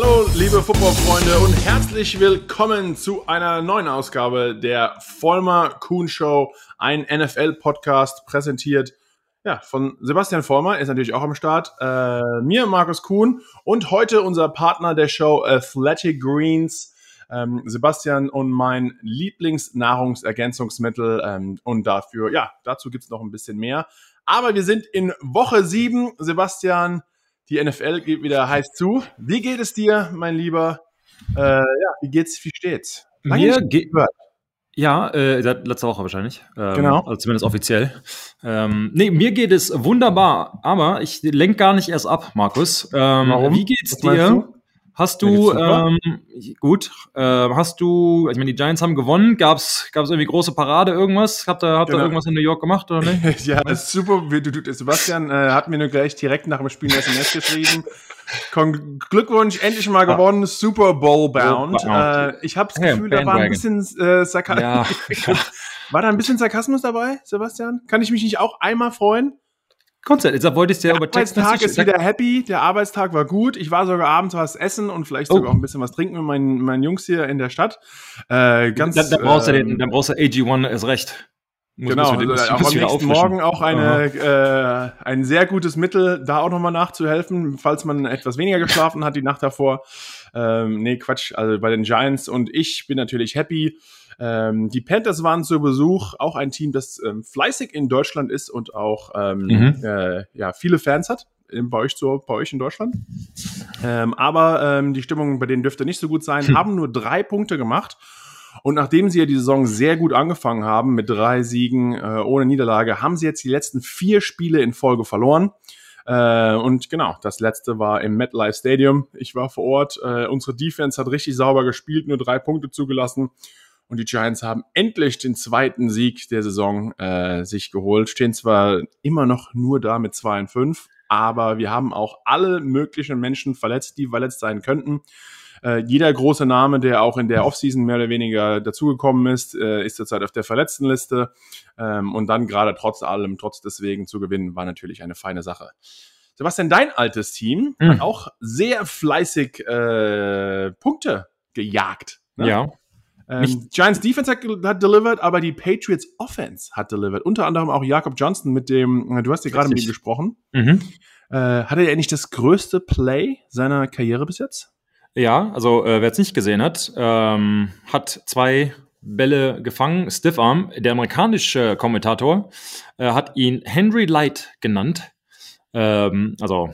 Hallo, liebe Footballfreunde und herzlich willkommen zu einer neuen Ausgabe der Vollmer Kuhn Show, ein NFL-Podcast präsentiert ja, von Sebastian Vollmer, ist natürlich auch am Start, äh, mir, Markus Kuhn und heute unser Partner der Show Athletic Greens, ähm, Sebastian und mein Lieblingsnahrungsergänzungsmittel ähm, und dafür, ja, dazu gibt's noch ein bisschen mehr. Aber wir sind in Woche sieben, Sebastian, die NFL geht wieder heiß zu. Wie geht es dir, mein Lieber? Äh, ja, wie geht's, wie steht's? Lange Mir geht ja, äh, seit letzter Woche wahrscheinlich. Ähm, genau. Also zumindest offiziell. Ähm, nee, mir geht es wunderbar, aber ich lenk gar nicht erst ab, Markus. Ähm, Warum? Wie geht's dir? Hast du, ähm, gut, äh, hast du, ich meine, die Giants haben gewonnen, gab's, gab's irgendwie große Parade, irgendwas? Habt ihr, habt genau. ihr irgendwas in New York gemacht oder nicht? ja, das ist super. Sebastian äh, hat mir nur gleich direkt nach dem Spiel eine SMS geschrieben. Glückwunsch, endlich mal gewonnen, Super Bowl bound. Äh, ich habe das Gefühl, hey, da war ein bisschen äh, Sarkasmus. Ja. war da ein bisschen Sarkasmus dabei, Sebastian? Kann ich mich nicht auch einmal freuen? Konzert. Jetzt wollte ich dir aber Der Arbeitstag ist wieder happy. Der Arbeitstag war gut. Ich war sogar abends was essen und vielleicht sogar oh. auch ein bisschen was trinken mit meinen, meinen Jungs hier in der Stadt. Äh, ganz, dann, dann, brauchst du den, ähm, dann brauchst du AG1 ist recht. Muss genau, also auch am nächsten Morgen auch eine, äh, ein sehr gutes Mittel, da auch nochmal nachzuhelfen, falls man etwas weniger geschlafen hat die Nacht davor. Ähm, nee, Quatsch, also bei den Giants und ich bin natürlich happy. Ähm, die Panthers waren zu Besuch, auch ein Team, das ähm, fleißig in Deutschland ist und auch ähm, mhm. äh, ja, viele Fans hat. Bei euch, so, bei euch in Deutschland. Ähm, aber ähm, die Stimmung bei denen dürfte nicht so gut sein. Hm. Haben nur drei Punkte gemacht. Und nachdem sie ja die Saison sehr gut angefangen haben mit drei Siegen äh, ohne Niederlage, haben sie jetzt die letzten vier Spiele in Folge verloren. Äh, und genau, das letzte war im MetLife Stadium. Ich war vor Ort. Äh, unsere Defense hat richtig sauber gespielt, nur drei Punkte zugelassen. Und die Giants haben endlich den zweiten Sieg der Saison äh, sich geholt. Stehen zwar immer noch nur da mit 2 und 5, aber wir haben auch alle möglichen Menschen verletzt, die verletzt sein könnten. Äh, jeder große Name, der auch in der Offseason mehr oder weniger dazugekommen ist, äh, ist zurzeit auf der Verletztenliste. Ähm, und dann gerade trotz allem, trotz deswegen zu gewinnen, war natürlich eine feine Sache. Sebastian, dein altes Team mhm. hat auch sehr fleißig äh, Punkte gejagt. Ne? Ja. Ähm, Giants Defense hat, hat, delivered, aber die Patriots Offense hat delivered. Unter anderem auch Jakob Johnson mit dem, äh, du hast ja gerade mit ihm gesprochen. Mhm. Äh, hatte er nicht das größte Play seiner Karriere bis jetzt? Ja, also äh, wer es nicht gesehen hat, ähm, hat zwei Bälle gefangen, Stiffarm. Der amerikanische Kommentator äh, hat ihn Henry Light genannt. Ähm, also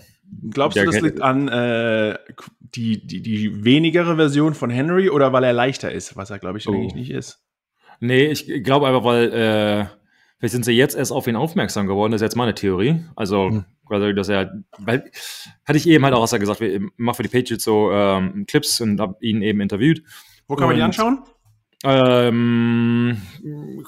Glaubst du, das liegt an äh, die, die, die wenigere Version von Henry oder weil er leichter ist, was er, glaube ich, oh. eigentlich nicht ist? Nee, ich glaube einfach, weil äh, vielleicht sind sie jetzt erst auf ihn aufmerksam geworden, das ist jetzt meine Theorie. Also, hm. also dass er, weil, hatte ich eben halt auch gesagt, ich mache für die Patriots so ähm, Clips und habe ihn eben interviewt. Wo kann man die anschauen? Ähm,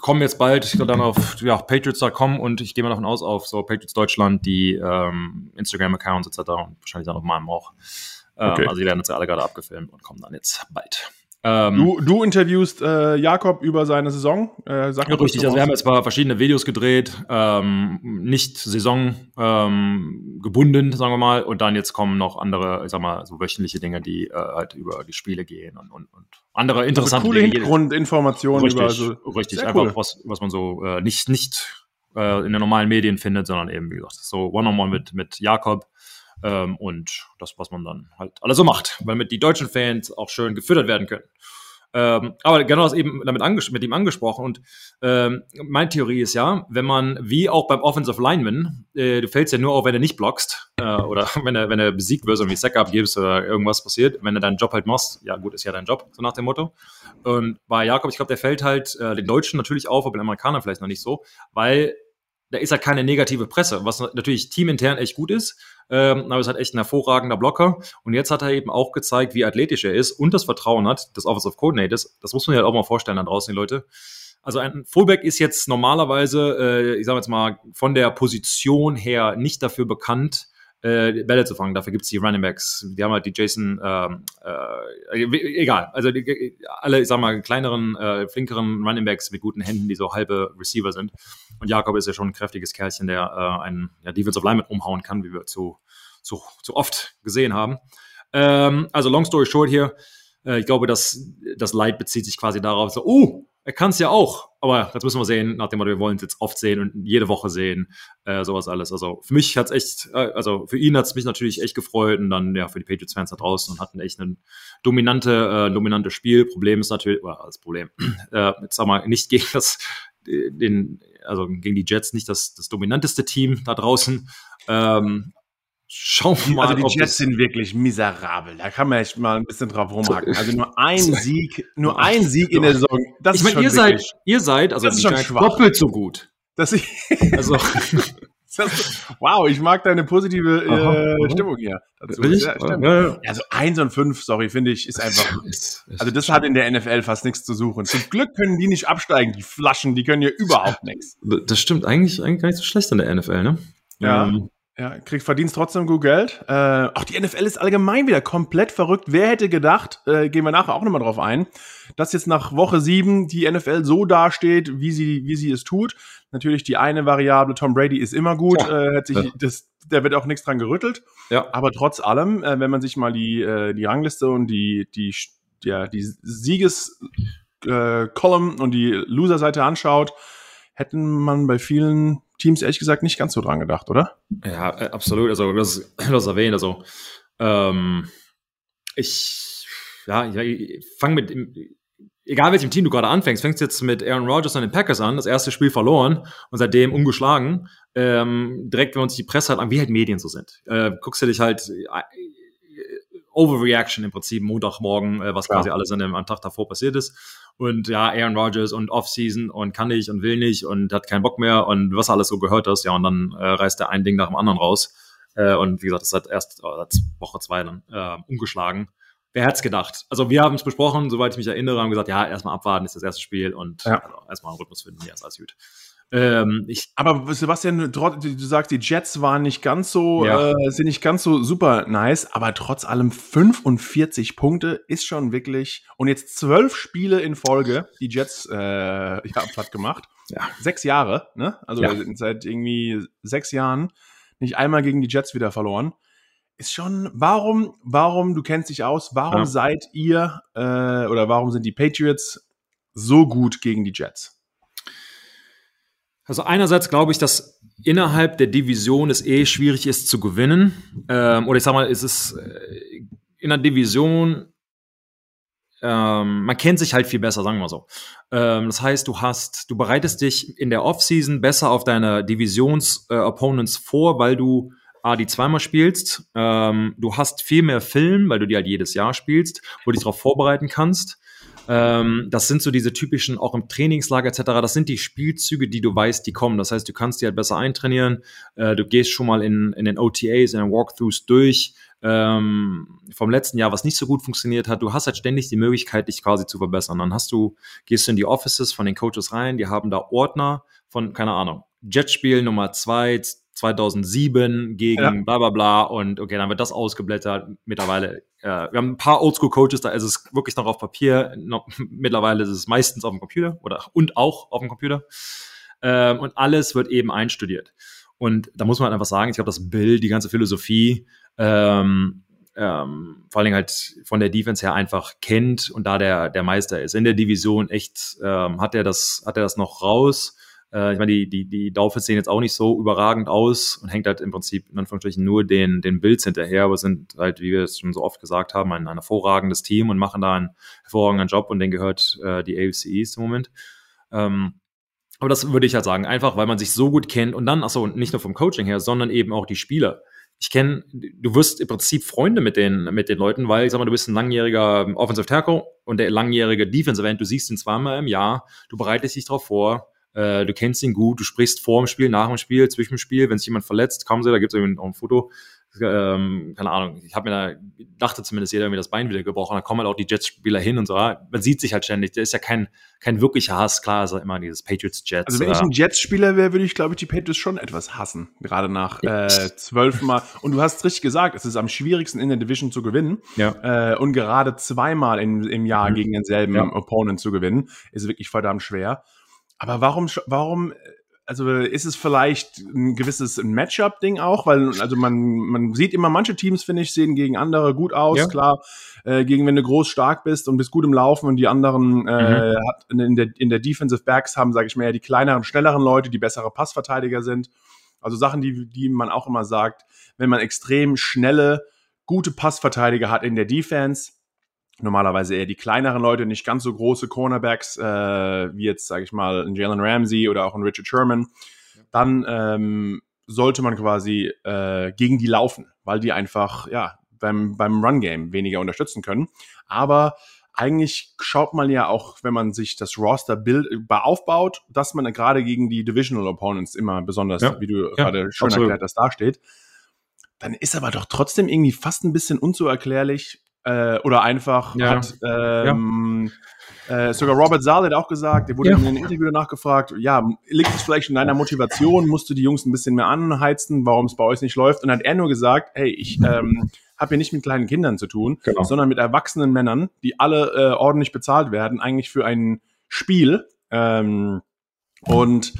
kommen jetzt bald dann auf ja, patriots.com und ich gehe mal davon aus auf so Patriots Deutschland, die ähm, Instagram-Accounts etc. und wahrscheinlich dann auf meinem auch. Ähm, okay. Also die werden jetzt alle gerade abgefilmt und kommen dann jetzt bald. Ähm, du, du interviewst äh, Jakob über seine Saison. Äh, sag ja, richtig, also wir haben jetzt mal verschiedene Videos gedreht, ähm, nicht Saison ähm, sagen wir mal, und dann jetzt kommen noch andere, ich sag mal, so wöchentliche Dinge, die äh, halt über die Spiele gehen und, und, und andere also interessante also coole Dinge. Hintergrundinformationen richtig, über also, richtig, einfach cool. was, was man so äh, nicht, nicht äh, in den normalen Medien findet, sondern eben, wie gesagt, so One-on-One -on -one mit, mit Jakob. Ähm, und das, was man dann halt alles so macht, weil mit die deutschen Fans auch schön gefüttert werden können. Ähm, aber genau das eben damit mit ihm angesprochen. Und ähm, meine Theorie ist ja, wenn man, wie auch beim Offensive Lineman, äh, du fällst ja nur auf, wenn du nicht blockst äh, oder wenn du, wenn du besiegt wirst, irgendwie Sack abgibst oder irgendwas passiert. Wenn du deinen Job halt machst, ja gut, ist ja dein Job, so nach dem Motto. Und bei Jakob, ich glaube, der fällt halt äh, den Deutschen natürlich auf, aber den Amerikanern vielleicht noch nicht so, weil da ist halt keine negative Presse, was natürlich teamintern echt gut ist, ähm, aber es hat echt ein hervorragender Blocker. Und jetzt hat er eben auch gezeigt, wie athletisch er ist und das Vertrauen hat, des Offensive Coordinators. Das muss man ja halt auch mal vorstellen da draußen, die Leute. Also ein Fullback ist jetzt normalerweise, äh, ich sage jetzt mal, von der Position her nicht dafür bekannt, äh, Bälle zu fangen. Dafür gibt's die Running Backs. Die haben halt die Jason, ähm, äh, egal. Also die, alle, ich sag mal, kleineren, äh, flinkeren Running Backs mit guten Händen, die so halbe Receiver sind. Und Jakob ist ja schon ein kräftiges Kerlchen, der äh, einen ja, Defensive Lineman umhauen kann, wie wir zu, zu, zu oft gesehen haben. Ähm, also long story short hier, äh, ich glaube, dass das Leid bezieht sich quasi darauf, so, oh, er kann es ja auch, aber das müssen wir sehen, nachdem wir wollen es jetzt oft sehen und jede Woche sehen, äh, sowas alles. Also für mich hat es echt, äh, also für ihn hat es mich natürlich echt gefreut und dann ja für die Patriots-Fans da draußen und hatten echt ein dominante, äh, dominantes Spiel. Problem ist natürlich, oder das Problem, äh, jetzt sag mal, nicht gegen das, den, also gegen die Jets nicht das, das dominanteste Team da draußen. Ähm, Schauen wir mal. Also die Jets sind wirklich miserabel. Da kann man echt mal ein bisschen drauf rumhacken. Also nur ein Sieg, nur ein Sieg in der Saison. Das ich meine, ihr seid, ihr seid, also das ist schon schwach. doppelt so gut. Das ich, also. wow, ich mag deine positive äh, aha, Stimmung hier. Dazu. Ja, ja, ja. Also eins und fünf, sorry, finde ich, ist einfach. Also das hat in der NFL fast nichts zu suchen. Zum Glück können die nicht absteigen, die Flaschen, die können hier überhaupt nichts. Das stimmt eigentlich, eigentlich gar nicht so schlecht in der NFL, ne? Ja. Ähm, ja, kriegst verdienst trotzdem gut Geld. Äh, auch die NFL ist allgemein wieder komplett verrückt. Wer hätte gedacht, äh, gehen wir nachher auch nochmal drauf ein, dass jetzt nach Woche sieben die NFL so dasteht, wie sie, wie sie es tut. Natürlich die eine Variable, Tom Brady ist immer gut, ja. äh, hat sich, ja. das, der wird auch nichts dran gerüttelt. Ja. Aber trotz allem, äh, wenn man sich mal die, äh, die Rangliste und die, die, ja, die Sieges äh, und die Loser-Seite anschaut, hätten man bei vielen Teams ehrlich gesagt nicht ganz so dran gedacht, oder? Ja, äh, absolut. Also, das, das erwähnt. Also, ähm, ich, ja, ich fange mit, egal welchem Team du gerade anfängst, fängst jetzt mit Aaron Rodgers und den Packers an, das erste Spiel verloren und seitdem ungeschlagen. Ähm, direkt, wenn uns die Presse halt an, wie halt Medien so sind. Äh, guckst du dich halt äh, Overreaction im Prinzip Montagmorgen, äh, was ja. quasi alles an dem am Tag davor passiert ist. Und ja, Aaron Rodgers und Offseason und kann nicht und will nicht und hat keinen Bock mehr und was alles so gehört hast, ja, und dann äh, reißt er ein Ding nach dem anderen raus. Äh, und wie gesagt, das hat erst äh, Woche zwei dann äh, umgeschlagen. Wer hätte es gedacht? Also wir haben es besprochen, soweit ich mich erinnere, haben gesagt, ja, erstmal abwarten, ist das erste Spiel und ja. also, erstmal einen Rhythmus finden, ja, ist alles gut. Ähm, aber Sebastian, du sagst, die Jets waren nicht ganz so, ja. äh, sind nicht ganz so super nice, aber trotz allem 45 Punkte ist schon wirklich und jetzt zwölf Spiele in Folge, die Jets äh, ja, platt gemacht. Ja. Sechs Jahre, ne? Also ja. seit irgendwie sechs Jahren nicht einmal gegen die Jets wieder verloren. Ist schon, warum, warum, du kennst dich aus, warum seid ihr äh, oder warum sind die Patriots so gut gegen die Jets? Also einerseits glaube ich, dass innerhalb der Division es eh schwierig ist zu gewinnen. Ähm, oder ich sag mal, es ist äh, in der Division, ähm, man kennt sich halt viel besser, sagen wir so. Ähm, das heißt, du hast, du bereitest dich in der Offseason besser auf deine Divisions-Opponents äh, vor, weil du A, die zweimal spielst. Ähm, du hast viel mehr Film, weil du die halt jedes Jahr spielst, wo du dich darauf vorbereiten kannst. Ähm, das sind so diese typischen, auch im Trainingslager etc., das sind die Spielzüge, die du weißt, die kommen. Das heißt, du kannst die halt besser eintrainieren. Äh, du gehst schon mal in, in den OTAs, in den Walkthroughs durch. Ähm, vom letzten Jahr, was nicht so gut funktioniert hat, du hast halt ständig die Möglichkeit, dich quasi zu verbessern. Dann hast du, gehst du in die Offices von den Coaches rein, die haben da Ordner von, keine Ahnung, Jetspiel Nummer zwei, 2007 gegen ja. bla bla bla und okay, dann wird das ausgeblättert. Mittlerweile, äh, wir haben ein paar Oldschool-Coaches, da ist es wirklich noch auf Papier. Noch, mittlerweile ist es meistens auf dem Computer oder und auch auf dem Computer. Ähm, und alles wird eben einstudiert. Und da muss man halt einfach sagen, ich glaube, das Bild, die ganze Philosophie, ähm, ähm, vor allen Dingen halt von der Defense her einfach kennt und da der, der Meister ist. In der Division echt ähm, hat er das, hat er das noch raus äh, ich meine, die, die, die Dolphins sehen jetzt auch nicht so überragend aus und hängt halt im Prinzip in Anführungsstrichen nur den, den Bills hinterher, aber sind halt, wie wir es schon so oft gesagt haben, ein, ein hervorragendes Team und machen da einen hervorragenden Job und denen gehört äh, die AFC East im Moment. Ähm, aber das würde ich halt sagen, einfach weil man sich so gut kennt und dann, achso, nicht nur vom Coaching her, sondern eben auch die Spieler. Ich kenne, du wirst im Prinzip Freunde mit den, mit den Leuten, weil ich sag mal, du bist ein langjähriger Offensive Tackle und der langjährige Defensive End, du siehst ihn zweimal im Jahr, du bereitest dich darauf vor, äh, du kennst ihn gut, du sprichst vor dem Spiel, nach dem Spiel, zwischen dem Spiel, wenn sich jemand verletzt, kommen sie, da gibt es auch ein Foto, ähm, keine Ahnung, ich habe mir da, dachte zumindest jeder mir das Bein wieder gebrochen, da kommen halt auch die Jets-Spieler hin und so, man sieht sich halt ständig, der ist ja kein, kein wirklicher Hass, klar ist er immer dieses Patriots-Jets. Also wenn ich ein Jets-Spieler wäre, würde ich, glaube ich, die Patriots schon etwas hassen, gerade nach äh, zwölf Mal, und du hast richtig gesagt, es ist am schwierigsten in der Division zu gewinnen, ja. äh, und gerade zweimal in, im Jahr mhm. gegen denselben ja. Opponent zu gewinnen, ist wirklich verdammt schwer. Aber warum, warum, also ist es vielleicht ein gewisses Matchup-Ding auch, weil also man, man sieht immer, manche Teams, finde ich, sehen gegen andere gut aus, ja. klar, äh, gegen wenn du groß stark bist und bist gut im Laufen und die anderen äh, mhm. hat in, der, in der Defensive Backs haben, sage ich mal, ja die kleineren, schnelleren Leute, die bessere Passverteidiger sind. Also Sachen, die, die man auch immer sagt, wenn man extrem schnelle, gute Passverteidiger hat in der Defense, normalerweise eher die kleineren Leute, nicht ganz so große Cornerbacks, äh, wie jetzt, sage ich mal, ein Jalen Ramsey oder auch ein Richard Sherman, dann ähm, sollte man quasi äh, gegen die laufen, weil die einfach ja beim, beim Run-Game weniger unterstützen können. Aber eigentlich schaut man ja auch, wenn man sich das Roster Bild aufbaut, dass man gerade gegen die Divisional Opponents immer besonders, ja, wie du ja, gerade schön absolut. erklärt hast, dasteht. Dann ist aber doch trotzdem irgendwie fast ein bisschen unzuerklärlich, äh, oder einfach ja. hat ähm, ja. äh, sogar Robert Saal hat auch gesagt, der wurde ja. in einem Interview danach gefragt, ja, liegt es vielleicht in deiner Motivation, musst du die Jungs ein bisschen mehr anheizen, warum es bei euch nicht läuft? Und dann hat er nur gesagt, hey, ich ähm, habe hier nicht mit kleinen Kindern zu tun, genau. sondern mit erwachsenen Männern, die alle äh, ordentlich bezahlt werden, eigentlich für ein Spiel. Ähm, und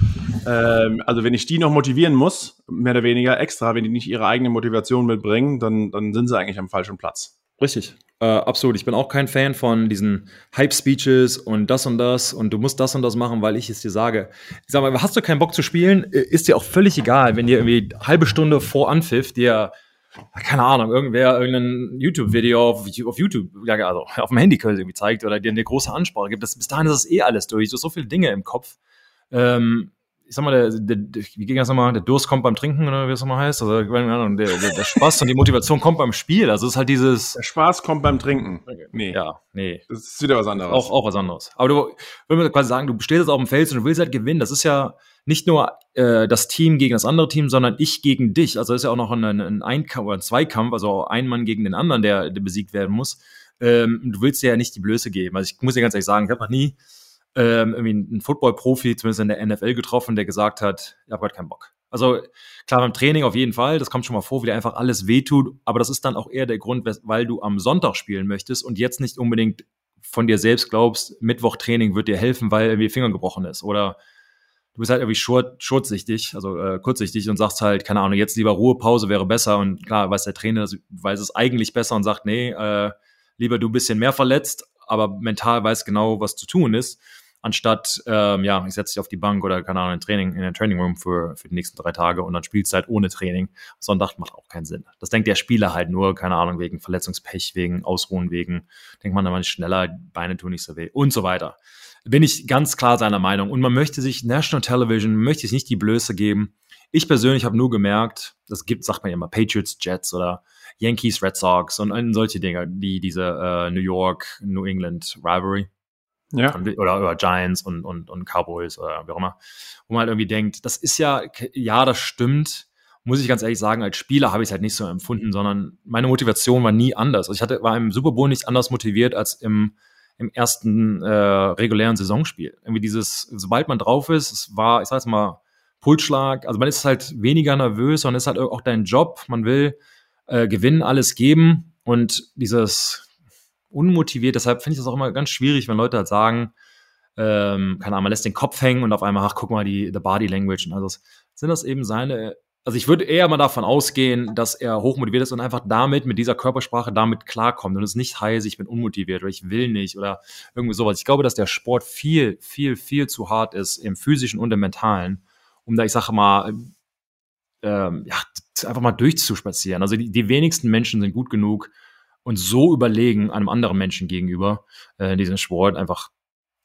ähm, also wenn ich die noch motivieren muss, mehr oder weniger extra, wenn die nicht ihre eigene Motivation mitbringen, dann, dann sind sie eigentlich am falschen Platz. Richtig. Äh, absolut. Ich bin auch kein Fan von diesen Hype-Speeches und das und das und du musst das und das machen, weil ich es dir sage. Ich sag mal, hast du keinen Bock zu spielen, äh, ist dir auch völlig egal, wenn dir irgendwie halbe Stunde vor Anpfiff dir keine Ahnung, irgendwer irgendein YouTube-Video auf, auf, YouTube, also auf dem Handy irgendwie zeigt oder dir eine große Ansprache gibt. Das, bis dahin ist das eh alles durch. Du hast so viele Dinge im Kopf. Ähm, ich sag mal, der, der, der, wie ging das nochmal? Der Durst kommt beim Trinken oder wie es nochmal heißt? Also, der, der, der Spaß und die Motivation kommt beim Spiel. Also es ist halt dieses. Der Spaß kommt beim Trinken. Nee. Ja, nee. Das ist wieder was anderes. Auch, auch was anderes. Aber du, würde man quasi sagen, du stehst jetzt auf dem Feld und du willst halt gewinnen. Das ist ja nicht nur äh, das Team gegen das andere Team, sondern ich gegen dich. Also das ist ja auch noch ein, ein Einkampf oder ein Zweikampf, also ein Mann gegen den anderen, der, der besiegt werden muss. Ähm, du willst dir ja nicht die Blöße geben. Also ich muss dir ganz ehrlich sagen, ich habe noch nie ähm, irgendwie einen Football-Profi, zumindest in der NFL, getroffen, der gesagt hat, ich habe gerade keinen Bock. Also klar, beim Training auf jeden Fall, das kommt schon mal vor, wie dir einfach alles wehtut, aber das ist dann auch eher der Grund, weil du am Sonntag spielen möchtest und jetzt nicht unbedingt von dir selbst glaubst, Mittwoch-Training wird dir helfen, weil irgendwie Finger gebrochen ist oder du bist halt irgendwie short, shortsichtig, also äh, kurzsichtig und sagst halt, keine Ahnung, jetzt lieber Ruhepause wäre besser und klar, weiß der Trainer, weiß es eigentlich besser und sagt, nee, äh, lieber du ein bisschen mehr verletzt, aber mental weiß genau, was zu tun ist anstatt, ähm, ja, ich setze dich auf die Bank oder, keine Ahnung, in Training, in den Training Room für, für die nächsten drei Tage und dann Spielzeit ohne Training. Sonntag macht auch keinen Sinn. Das denkt der Spieler halt nur, keine Ahnung, wegen Verletzungspech, wegen Ausruhen, wegen, denkt man dann mal schneller, Beine tun nicht so weh und so weiter. Bin ich ganz klar seiner Meinung. Und man möchte sich National Television, möchte sich nicht die Blöße geben. Ich persönlich habe nur gemerkt, das gibt, sagt man ja immer, Patriots, Jets oder Yankees, Red Sox und, und solche Dinge, die diese äh, New York, New England Rivalry ja. Oder, oder Giants und, und, und Cowboys oder wie auch immer. Wo man halt irgendwie denkt, das ist ja, ja, das stimmt. Muss ich ganz ehrlich sagen, als Spieler habe ich es halt nicht so empfunden, sondern meine Motivation war nie anders. Also ich hatte, war im Super Bowl nicht anders motiviert als im, im ersten äh, regulären Saisonspiel. Irgendwie dieses, sobald man drauf ist, es war, ich sag jetzt mal, Pulsschlag, also man ist halt weniger nervös, sondern ist halt auch dein Job, man will äh, gewinnen, alles geben und dieses, unmotiviert. Deshalb finde ich das auch immer ganz schwierig, wenn Leute halt sagen, ähm, keine Ahnung, man lässt den Kopf hängen und auf einmal, ach, guck mal, die the Body Language. Und also sind das eben seine, also ich würde eher mal davon ausgehen, dass er hochmotiviert ist und einfach damit, mit dieser Körpersprache damit klarkommt und es nicht heißt, ich bin unmotiviert oder ich will nicht oder irgendwie sowas. Ich glaube, dass der Sport viel, viel, viel zu hart ist im physischen und im mentalen, um da, ich sage mal, ähm, ja, einfach mal durchzuspazieren. Also die, die wenigsten Menschen sind gut genug, und so überlegen einem anderen Menschen gegenüber äh, in diesem Sport einfach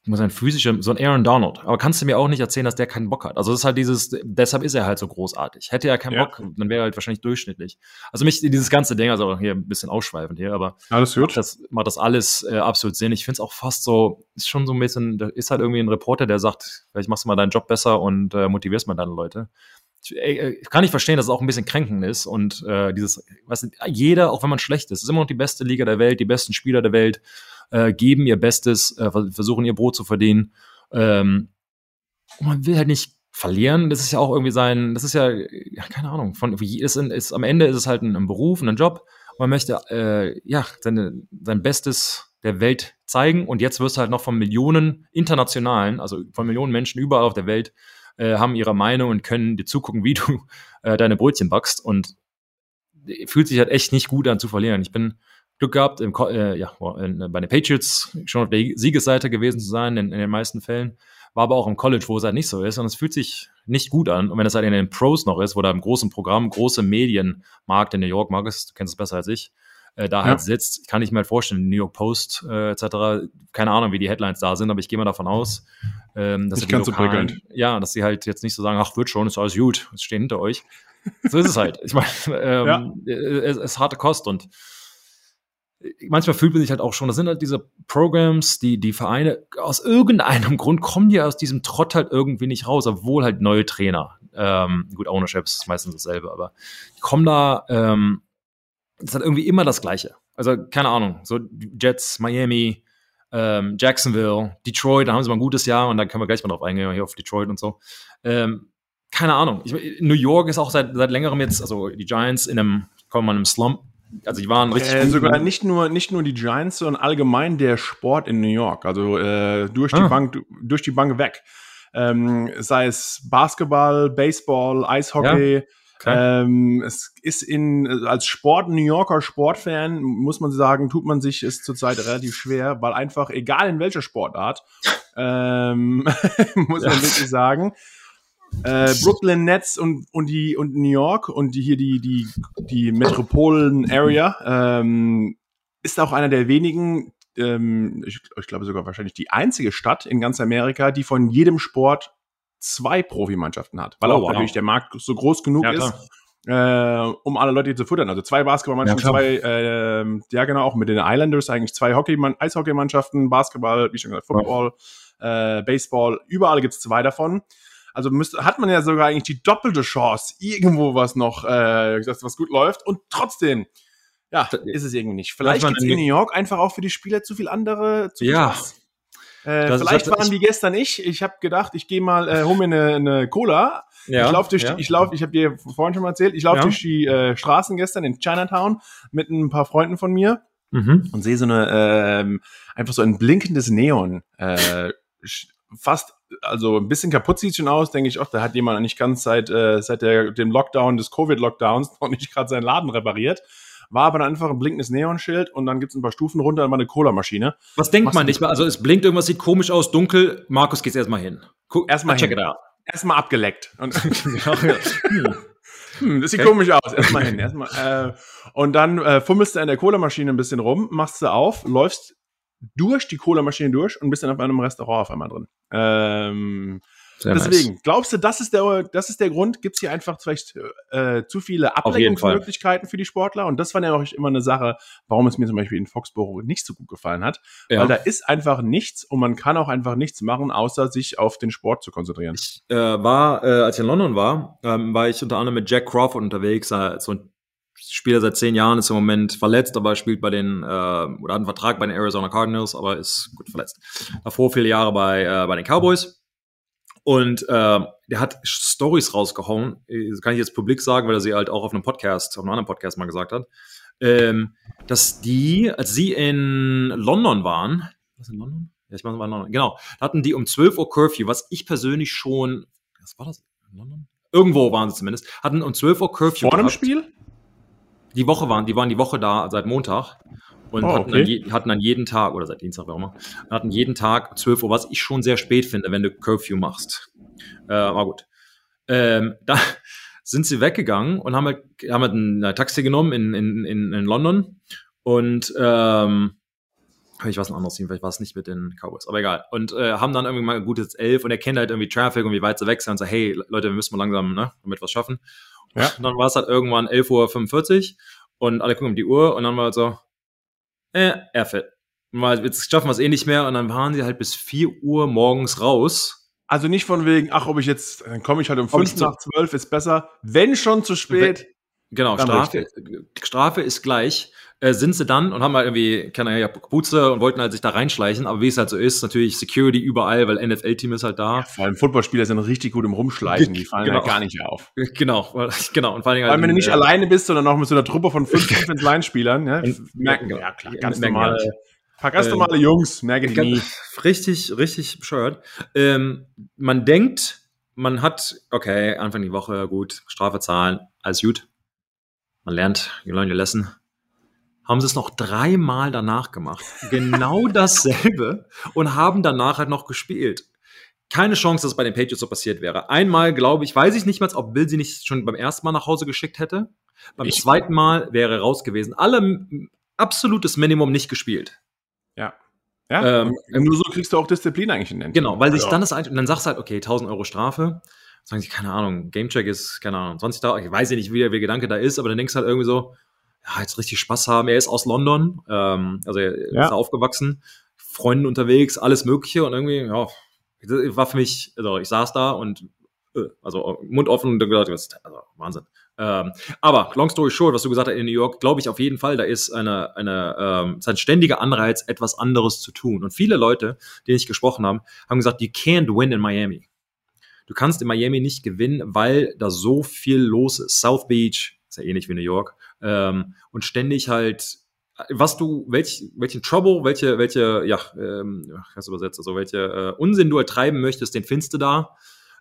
muss ein physischer, so ein Aaron Donald. Aber kannst du mir auch nicht erzählen, dass der keinen Bock hat. Also das ist halt dieses, deshalb ist er halt so großartig. Hätte er keinen ja. Bock, dann wäre er halt wahrscheinlich durchschnittlich. Also mich, dieses ganze Ding, also hier ein bisschen ausschweifend hier, aber alles gut. Macht, das, macht das alles äh, absolut Sinn. Ich finde es auch fast so, ist schon so ein bisschen, da ist halt irgendwie ein Reporter, der sagt, vielleicht machst du mal deinen Job besser und äh, motivierst mal deine Leute kann ich verstehen, dass es auch ein bisschen kränkend ist und äh, dieses, was jeder, auch wenn man schlecht ist, ist immer noch die beste Liga der Welt, die besten Spieler der Welt äh, geben ihr Bestes, äh, versuchen ihr Brot zu verdienen. Ähm, und man will halt nicht verlieren. Das ist ja auch irgendwie sein, das ist ja, ja keine Ahnung, von ist, ist, am Ende ist es halt ein, ein Beruf, ein Job. Man möchte äh, ja seine, sein Bestes der Welt zeigen und jetzt wirst du halt noch von Millionen internationalen, also von Millionen Menschen überall auf der Welt äh, haben ihre Meinung und können dir zugucken, wie du äh, deine Brötchen backst und fühlt sich halt echt nicht gut an zu verlieren. Ich bin Glück gehabt, im, äh, ja, in, bei den Patriots schon auf der Siegesseite gewesen zu sein, in, in, den meisten Fällen. War aber auch im College, wo es halt nicht so ist. Und es fühlt sich nicht gut an. Und wenn es halt in den Pros noch ist, wo da im großen Programm, große Medienmarkt in New York, Markus, du kennst es besser als ich, äh, da halt sitzt, kann ich mir halt vorstellen, New York Post äh, etc., keine Ahnung, wie die Headlines da sind, aber ich gehe mal davon aus, ähm, dass nicht ganz so Ja, dass sie halt jetzt nicht so sagen, ach, wird schon, ist alles gut, es stehen hinter euch. So ist es halt. Ich meine, ähm, ja. es, es ist harte Kost und manchmal fühlt man sich halt auch schon, das sind halt diese Programs, die, die Vereine, aus irgendeinem Grund kommen die aus diesem Trott halt irgendwie nicht raus, obwohl halt neue Trainer, ähm, gut, Ownerships ist meistens dasselbe, aber die kommen da, ähm, das ist halt irgendwie immer das Gleiche. Also, keine Ahnung, so Jets, Miami, ähm, Jacksonville, Detroit, da haben sie mal ein gutes Jahr und dann können wir gleich mal drauf eingehen, hier auf Detroit und so. Ähm, keine Ahnung. Ich, New York ist auch seit, seit längerem jetzt, also die Giants in einem, kommen mal in einem Slump, also die waren richtig. Äh, sogar nicht nur, nicht nur die Giants, sondern allgemein der Sport in New York. Also äh, durch, die ah. Bank, durch die Bank weg. Ähm, sei es Basketball, Baseball, Eishockey. Ja. Okay. Ähm, es ist in, als Sport, New Yorker Sportfan, muss man sagen, tut man sich es zurzeit relativ schwer, weil einfach, egal in welcher Sportart, ähm, muss man wirklich sagen, äh, Brooklyn Nets und, und die und New York und die hier die die die Metropolen Area ähm, ist auch einer der wenigen ähm, ich, ich glaube sogar wahrscheinlich die einzige Stadt in ganz Amerika, die von jedem Sport zwei Profimannschaften hat, weil oh, auch wow. natürlich der Markt so groß genug ja, ist, äh, um alle Leute zu futtern. Also zwei Basketballmannschaften, ja, zwei, äh, ja genau, auch mit den Islanders eigentlich zwei Hockey Eishockeymannschaften, Basketball, wie schon gesagt, Football, äh, Baseball, überall gibt es zwei davon. Also müsste, hat man ja sogar eigentlich die doppelte Chance, irgendwo was noch, äh, dass was gut läuft. Und trotzdem, ja, ist es irgendwie nicht. Vielleicht gibt es in New York einfach auch für die Spieler zu viel andere. Zu viel ja. Äh, vielleicht waren die gestern ich. Ich habe gedacht, ich gehe mal, äh, hol mir eine, eine Cola. Ja, ich laufe durch, ja. ich laufe, ich habe dir vorhin schon mal erzählt, ich laufe ja. durch die äh, Straßen gestern in Chinatown mit ein paar Freunden von mir mhm. und sehe so eine ähm, einfach so ein blinkendes Neon äh, fast, also ein bisschen kaputt sieht schon aus, denke ich, auch, da hat jemand nicht ganz seit, äh, seit der, dem Lockdown, des Covid-Lockdowns noch nicht gerade seinen Laden repariert. War aber dann einfach ein blinkendes Neonschild und dann gibt's ein paar Stufen runter, dann mal eine Cola-Maschine. Was denkt Was man nicht? Also es blinkt irgendwas, sieht komisch aus, dunkel. Markus, geht's erstmal hin. Erstmal check hin. it out. Erstmal abgeleckt. Und hm. hm, das sieht okay. komisch aus. Erstmal hin. Erstmal, äh, und dann äh, fummelst du in der Cola-Maschine ein bisschen rum, machst sie auf, läufst durch die Cola-Maschine durch und bist dann auf einem Restaurant auf einmal drin. Ähm, deswegen, nice. glaubst du, das ist der, das ist der Grund? Gibt es hier einfach vielleicht äh, zu viele Ablenkungsmöglichkeiten für die Sportler? Und das war ja auch immer eine Sache, warum es mir zum Beispiel in Foxborough nicht so gut gefallen hat. Ja. Weil da ist einfach nichts und man kann auch einfach nichts machen, außer sich auf den Sport zu konzentrieren. Ich äh, war, äh, als ich in London war, ähm, war ich unter anderem mit Jack Crawford unterwegs, so ein Spieler seit zehn Jahren, ist im Moment verletzt, aber spielt bei den, äh, oder hat einen Vertrag bei den Arizona Cardinals, aber ist gut verletzt. Davor viele Jahre bei, äh, bei den Cowboys. Und äh, der hat Stories rausgehauen, das kann ich jetzt publik sagen, weil er sie halt auch auf einem Podcast, auf einem anderen Podcast mal gesagt hat, ähm, dass die, als sie in London waren, was in London? Ja, ich meine, war in London, genau, hatten die um 12 Uhr Curfew, was ich persönlich schon, was war das? In London? Irgendwo waren sie zumindest, hatten um 12 Uhr Curfew. Vor dem Spiel? die Woche waren, die waren die Woche da seit Montag und oh, hatten, dann je, hatten dann jeden Tag, oder seit Dienstag, wie auch immer, hatten jeden Tag 12 Uhr, was ich schon sehr spät finde, wenn du Curfew machst. Äh, aber gut. Ähm, da sind sie weggegangen und haben halt, haben halt ein Taxi genommen in, in, in, in London und ähm, ich weiß ein anderes Team, vielleicht war es nicht mit den Cowboys, aber egal. Und äh, haben dann irgendwie mal ein gutes elf und er kennt halt irgendwie Traffic und wie weit sie weg sind und so, hey Leute, wir müssen mal langsam ne, damit was schaffen. Ja. Und dann war es halt irgendwann 11.45 Uhr und alle gucken um die Uhr und dann war halt so, äh, Airfit. Mal, jetzt schaffen wir es eh nicht mehr und dann waren sie halt bis 4 Uhr morgens raus. Also nicht von wegen, ach, ob ich jetzt, dann komme ich halt um 5 nach 12, ist besser. Wenn schon zu spät. Genau, Strafe, Strafe ist gleich äh, sind sie dann und haben halt irgendwie, keine ja, Kapuze und wollten halt sich da reinschleichen, aber wie es halt so ist, natürlich Security überall, weil NFL-Team ist halt da. Ja, vor allem Footballspieler sind richtig gut im Rumschleichen, die fallen genau. ja gar nicht auf. Genau, genau. Und vor allem, halt, wenn du nicht äh, alleine bist, sondern auch mit so einer Truppe von fünf Defense-Line-Spielern, ja, merken, ja klar, ganz normale, paar ganz ähm, normale Jungs, merke ich nie. Richtig, richtig bescheuert. Ähm, man denkt, man hat, okay, Anfang die Woche, gut, Strafe zahlen, alles gut. Man lernt, you learn your lesson. Haben sie es noch dreimal danach gemacht. Genau dasselbe und haben danach halt noch gespielt. Keine Chance, dass es bei den Patriots so passiert wäre. Einmal, glaube ich, weiß ich nicht mal, ob Bill sie nicht schon beim ersten Mal nach Hause geschickt hätte. Beim ich zweiten Mal wäre raus gewesen. Alle absolutes Minimum nicht gespielt. Ja. Ja, ähm, nur so kriegst du auch Disziplin eigentlich in den Genau, weil sich ja. dann das und dann sagst du halt, okay, 1000 Euro Strafe. Sagen sie, keine Ahnung, Gamecheck ist, keine Ahnung, 20.000, ich weiß ja nicht, wie der, wie der Gedanke da ist, aber dann denkst du halt irgendwie so, ja, jetzt richtig Spaß haben. Er ist aus London, ähm, also er ja. ist aufgewachsen, Freunden unterwegs, alles Mögliche und irgendwie, ja, war für mich, also ich saß da und, äh, also Mund offen und dann gedacht, also Wahnsinn. Ähm, aber long story short, was du gesagt hast in New York, glaube ich auf jeden Fall, da ist eine, eine ähm, ist ein ständiger Anreiz, etwas anderes zu tun. Und viele Leute, die ich gesprochen habe, haben gesagt, you can't win in Miami. Du kannst in Miami nicht gewinnen, weil da so viel los ist. South Beach ist ja ähnlich wie New York ähm, und ständig halt was du, welch, welchen Trouble, welche, welche, ja, ähm, was übersetzt, also welche äh, Unsinn du ertreiben möchtest, den findest du da.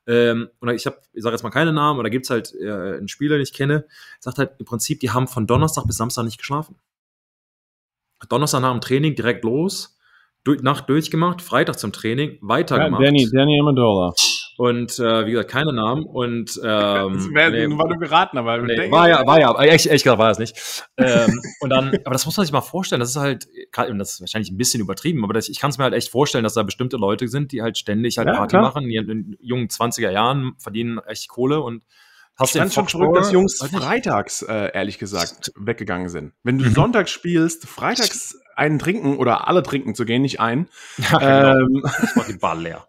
Ähm, und ich habe, ich sage jetzt mal keine Namen, oder gibt es halt äh, einen Spieler, den ich kenne, sagt halt im Prinzip, die haben von Donnerstag bis Samstag nicht geschlafen. Donnerstag nach dem Training direkt los, durch, Nacht durchgemacht, Freitag zum Training, weitergemacht. Ja, Danny, Danny Amendola. Und äh, wie gesagt, keine Namen. Und ähm, das wäre nee, war nur geraten, aber nee, war ja, war ja, echt, echt gesagt war es nicht. ähm, und dann, aber das muss man sich mal vorstellen. Das ist halt, das ist wahrscheinlich ein bisschen übertrieben, aber das, ich kann es mir halt echt vorstellen, dass da bestimmte Leute sind, die halt ständig halt ja, Party klar. machen, die in jungen 20er Jahren verdienen echt Kohle und Hast du schon verrückt, dass Jungs freitags, äh, ehrlich gesagt, weggegangen sind. Wenn du mhm. sonntags spielst, freitags einen trinken oder alle trinken zu gehen, nicht ein. Ja, genau. ähm, ich mach die Bar leer.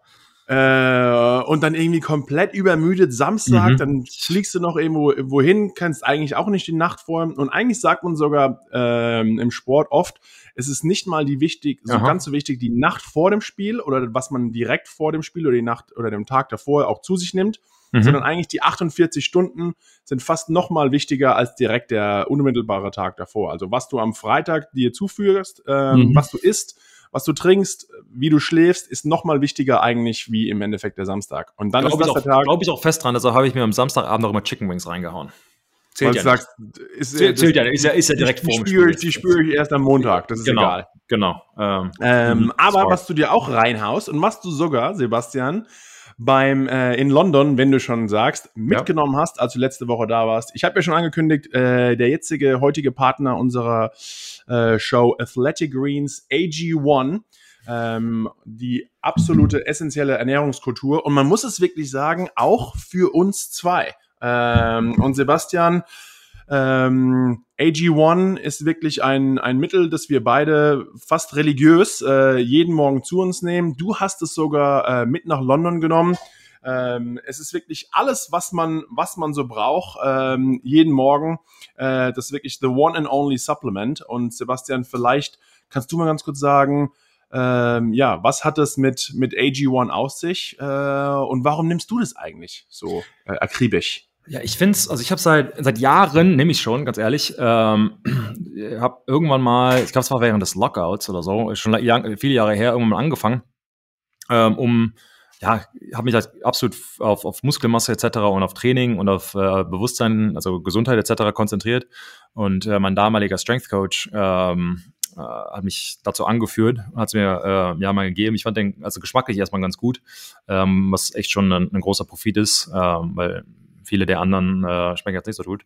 Äh, und dann irgendwie komplett übermüdet Samstag, mhm. dann fliegst du noch irgendwo wohin, kannst eigentlich auch nicht die Nacht vorher. Und eigentlich sagt man sogar ähm, im Sport oft, es ist nicht mal die wichtig, so Aha. ganz so wichtig, die Nacht vor dem Spiel oder was man direkt vor dem Spiel oder die Nacht oder dem Tag davor auch zu sich nimmt, mhm. sondern eigentlich die 48 Stunden sind fast noch mal wichtiger als direkt der unmittelbare Tag davor. Also was du am Freitag dir zuführst, ähm, mhm. was du isst, was du trinkst, wie du schläfst, ist noch mal wichtiger eigentlich wie im Endeffekt der Samstag. Und dann glaub ist das auch, der Tag. Glaube ich auch fest dran, also habe ich mir am Samstagabend noch immer Chicken Wings reingehauen. Zählt ja sagst, ist, Zählt, zählt ja, ist ja, ist ja direkt vor dem Spiel. Die spüre ich erst am Montag, das ist genau, egal. Genau. Ähm, ähm, aber was du dir auch reinhaust und was du sogar, Sebastian, beim äh, in London, wenn du schon sagst, mitgenommen ja. hast, als du letzte Woche da warst. Ich habe ja schon angekündigt, äh, der jetzige, heutige Partner unserer äh, Show Athletic Greens AG1 ähm, die absolute essentielle Ernährungskultur. Und man muss es wirklich sagen, auch für uns zwei. Ähm, und Sebastian, ähm, AG1 ist wirklich ein, ein Mittel, das wir beide fast religiös äh, jeden Morgen zu uns nehmen. Du hast es sogar äh, mit nach London genommen. Ähm, es ist wirklich alles, was man, was man so braucht, ähm, jeden Morgen. Äh, das ist wirklich the one and only supplement. Und Sebastian, vielleicht kannst du mal ganz kurz sagen, ähm, ja, was hat es mit, mit AG1 aus sich äh, und warum nimmst du das eigentlich so äh, akribisch? Ja, ich finde es, also ich habe seit seit Jahren, nehme ich schon, ganz ehrlich, ähm, habe irgendwann mal, ich glaube, es war während des Lockouts oder so, schon viele Jahre her, irgendwann mal angefangen, ähm, um, ja, habe mich halt absolut auf, auf Muskelmasse etc. und auf Training und auf äh, Bewusstsein, also Gesundheit etc. konzentriert. Und äh, mein damaliger Strength Coach ähm, äh, hat mich dazu angeführt, hat es mir äh, ja mal gegeben. Ich fand den also geschmacklich erstmal ganz gut, ähm, was echt schon ein, ein großer Profit ist, ähm, weil viele der anderen äh, schmecken jetzt nicht so gut.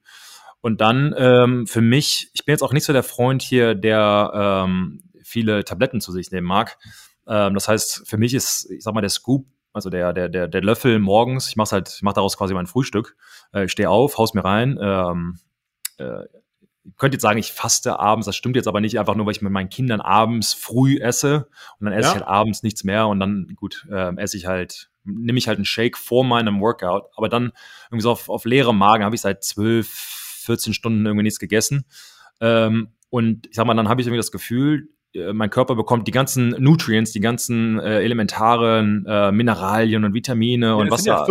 Und dann ähm, für mich, ich bin jetzt auch nicht so der Freund hier, der ähm, viele Tabletten zu sich nehmen mag. Ähm, das heißt, für mich ist, ich sag mal, der Scoop, also der, der, der, der Löffel morgens, ich mache halt, ich mache daraus quasi mein Frühstück. Äh, ich stehe auf, haus mir rein, ähm, äh, ich könnte jetzt sagen, ich faste abends, das stimmt jetzt aber nicht, einfach nur, weil ich mit meinen Kindern abends früh esse und dann esse ja. ich halt abends nichts mehr und dann, gut, äh, esse ich halt, nehme ich halt einen Shake vor meinem Workout, aber dann irgendwie so auf, auf leerem Magen habe ich seit zwölf, 14 Stunden irgendwie nichts gegessen. Ähm, und ich sag mal, dann habe ich irgendwie das Gefühl, mein Körper bekommt die ganzen Nutrients, die ganzen äh, elementaren äh, Mineralien und Vitamine ja, und was ja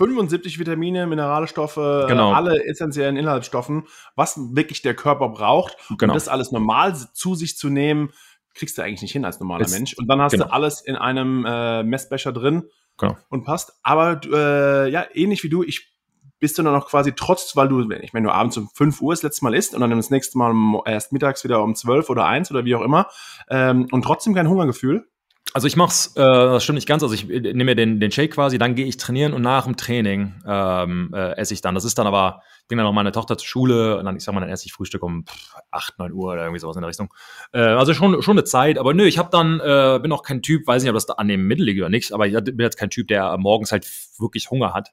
75 Vitamine, Mineralstoffe, genau. alle essentiellen Inhaltsstoffen, was wirklich der Körper braucht. Genau. Und das alles normal zu sich zu nehmen, kriegst du eigentlich nicht hin als normaler es, Mensch. Und dann hast genau. du alles in einem äh, Messbecher drin. genau. und passt. Aber äh, ja, ähnlich wie du, ich bist du dann noch quasi trotz, weil du, ich meine, du abends um 5 Uhr das letzte Mal isst und dann das nächste Mal erst mittags wieder um 12 oder 1 oder wie auch immer ähm, und trotzdem kein Hungergefühl? Also ich mach's, äh, das stimmt nicht ganz. Also ich äh, nehme mir den, den Shake quasi, dann gehe ich trainieren und nach dem Training ähm, äh, esse ich dann. Das ist dann aber, bringe dann noch meine Tochter zur Schule und dann, ich sag mal, dann esse ich Frühstück um 8, 9 Uhr oder irgendwie sowas in der Richtung. Äh, also schon, schon eine Zeit, aber nö, ich habe dann, äh, bin auch kein Typ, weiß nicht, ob das da an dem Mittel liegt oder nicht, aber ich bin jetzt kein Typ, der morgens halt wirklich Hunger hat.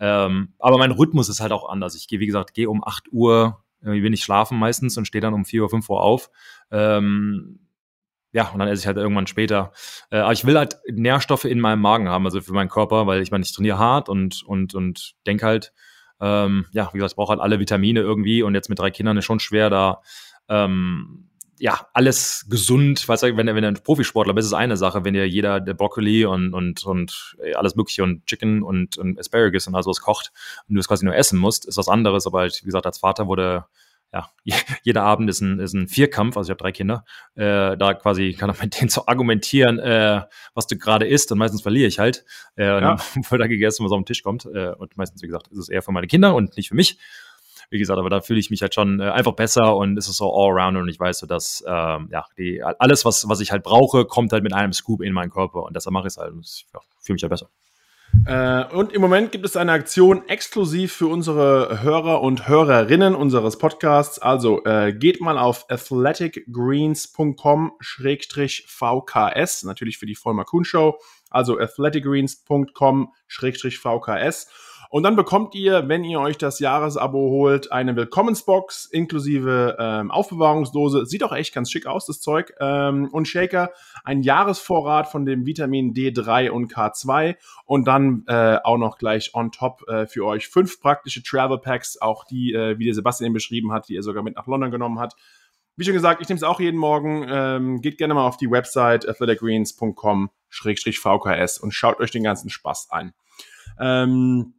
Ähm, aber mein Rhythmus ist halt auch anders. Ich gehe, wie gesagt, gehe um 8 Uhr, irgendwie bin ich schlafen meistens und stehe dann um 4 Uhr, 5 Uhr auf. Ähm, ja, und dann esse ich halt irgendwann später. Äh, aber ich will halt Nährstoffe in meinem Magen haben, also für meinen Körper, weil ich meine, ich trainiere hart und, und, und denke halt, ähm, ja, wie gesagt, ich brauche halt alle Vitamine irgendwie und jetzt mit drei Kindern ist schon schwer, da ähm, ja, alles gesund, weißt du, wenn, wenn du ein Profisportler bist, ist eine Sache, wenn dir jeder der Brokkoli und, und, und alles mögliche und Chicken und, und Asparagus und all sowas kocht und du es quasi nur essen musst, ist was anderes, aber halt, wie gesagt, als Vater wurde ja, jeder Abend ist ein, ist ein Vierkampf, also ich habe drei Kinder, äh, da quasi kann ich mit denen zu argumentieren, äh, was du gerade isst und meistens verliere ich halt, äh, ja. dann wird da gegessen, was auf den Tisch kommt. Äh, und meistens, wie gesagt, ist es eher für meine Kinder und nicht für mich. Wie gesagt, aber da fühle ich mich halt schon äh, einfach besser und es ist so all around und ich weiß so, dass ähm, ja, die, alles, was, was ich halt brauche, kommt halt mit einem Scoop in meinen Körper und deshalb mache ich es halt und ich ja, fühle mich halt besser. Äh, und im Moment gibt es eine Aktion exklusiv für unsere Hörer und Hörerinnen unseres Podcasts. Also äh, geht mal auf athleticgreens.com-vks, natürlich für die Vollmer Kuhn Show. Also athleticgreens.com-vks und dann bekommt ihr, wenn ihr euch das Jahresabo holt, eine Willkommensbox inklusive ähm, Aufbewahrungsdose. Sieht auch echt ganz schick aus, das Zeug. Ähm, und Shaker, ein Jahresvorrat von dem Vitamin D3 und K2 und dann äh, auch noch gleich on top äh, für euch fünf praktische Travel Packs, auch die, äh, wie der Sebastian beschrieben hat, die er sogar mit nach London genommen hat. Wie schon gesagt, ich nehme es auch jeden Morgen. Ähm, geht gerne mal auf die Website athleticgreens.com-vks und schaut euch den ganzen Spaß an. Ähm,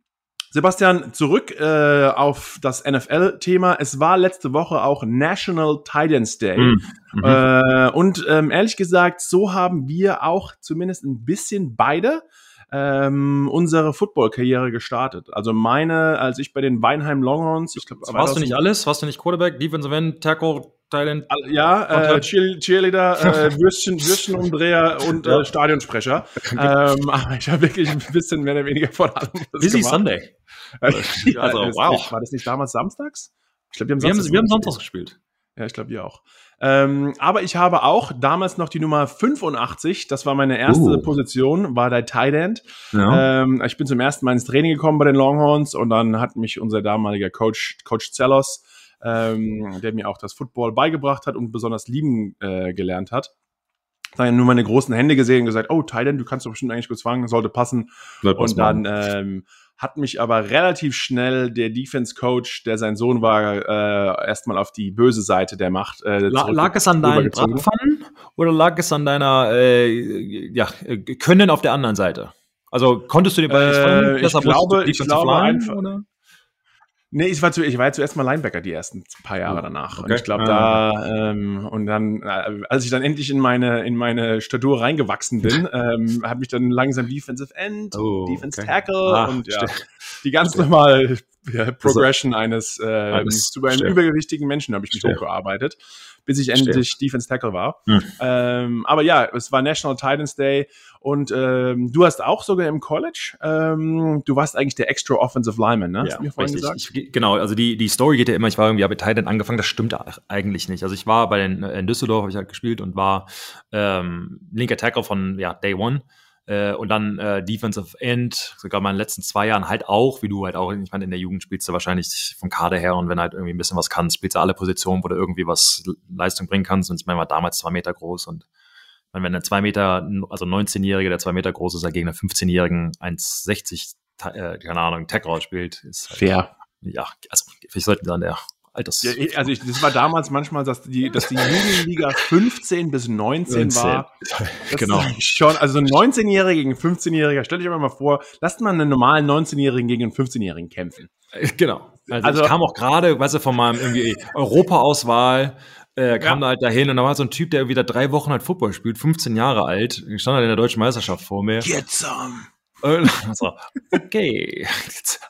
Sebastian, zurück äh, auf das NFL-Thema. Es war letzte Woche auch National Titans Day. Mhm. Äh, und ähm, ehrlich gesagt, so haben wir auch zumindest ein bisschen beide ähm, unsere Football-Karriere gestartet. Also meine, als ich bei den Weinheim Longhorns, ich glaube, warst du nicht alles? Warst du nicht Quarterback, Defensive End, Tackle, Thailand. Ja, äh, Cheer Cheerleader, äh, Würstchen, Würstchenumdreher und äh, Stadionsprecher. ähm, aber ich habe wirklich ein bisschen mehr oder weniger von allem Busy gemacht. Sunday. also, wow. War das nicht damals samstags? Ich glaube, wir haben, wir haben, wir haben samstags gespielt. Ja, ich glaube, wir auch. Ähm, aber ich habe auch damals noch die Nummer 85, das war meine erste uh. Position, war der Tight End. Ja. Ähm, ich bin zum ersten Mal ins Training gekommen bei den Longhorns und dann hat mich unser damaliger Coach, Coach Zellos, ähm, der mir auch das Football beigebracht hat und besonders lieben äh, gelernt hat. Dann nur meine großen Hände gesehen und gesagt, oh, Thailand, du kannst doch bestimmt eigentlich gut fangen, sollte passen. und dann ähm, hat mich aber relativ schnell der Defense Coach, der sein Sohn war, äh, erstmal auf die böse Seite der Macht. Äh, lag es an deinen Bratpfannen oder lag es an deiner äh, ja, Können auf der anderen Seite? Also konntest du dir bei äh, ich glaube, ich glaube einfach, oder? Nee, ich war, zu, ich war ja zuerst mal Linebacker die ersten paar Jahre danach. Okay. Und ich glaube, ah. da, ähm, und dann, äh, als ich dann endlich in meine, in meine Statur reingewachsen bin, ähm, habe ich dann langsam Defensive End, oh, Defense okay. Tackle ah, und ja, die ganz normal ja, Progression also, eines, äh, zu einem übergewichtigen Menschen habe ich mich hochgearbeitet bis ich endlich Stimmt. Defense Tackle war. Hm. Ähm, aber ja, es war National Titans Day und ähm, du hast auch sogar im College, ähm, du warst eigentlich der Extra Offensive Lineman, ne? Ja, richtig. Ich, genau, also die, die Story geht ja immer, ich war irgendwie, habe Titan angefangen, das stimmt eigentlich nicht. Also ich war bei den, in Düsseldorf, habe ich halt gespielt und war ähm, linker Tackle von ja, Day One. Äh, und dann äh, Defensive End, sogar mal in den letzten zwei Jahren halt auch, wie du halt auch, ich meine, in der Jugend spielst du wahrscheinlich vom Kader her und wenn halt irgendwie ein bisschen was kannst, spielst du alle Positionen, wo du irgendwie was Leistung bringen kannst. Und ich meine, war damals zwei Meter groß und meine, wenn ein zwei Meter, also 19-Jähriger, der zwei Meter groß ist, gegen einen 15-Jährigen 1,60, äh, keine Ahnung, Tech spielt, ist halt, fair. Ja, also vielleicht sollten dann der Alters. Ja, also ich, das war damals manchmal, dass die, dass die Jugendliga 15 bis 19, 19. war. Genau. Schon, also ein 19-Jähriger gegen 15-Jähriger, stellt euch mal vor, lasst mal einen normalen 19-Jährigen gegen einen 15-Jährigen kämpfen. Äh, genau. Also, also ich kam auch gerade, weißt du, von meinem irgendwie Europa-Auswahl, äh, kam ja. da halt dahin und da war so ein Typ, der wieder drei Wochen halt Football spielt, 15 Jahre alt, stand halt in der deutschen Meisterschaft vor mir. Get some. so, okay,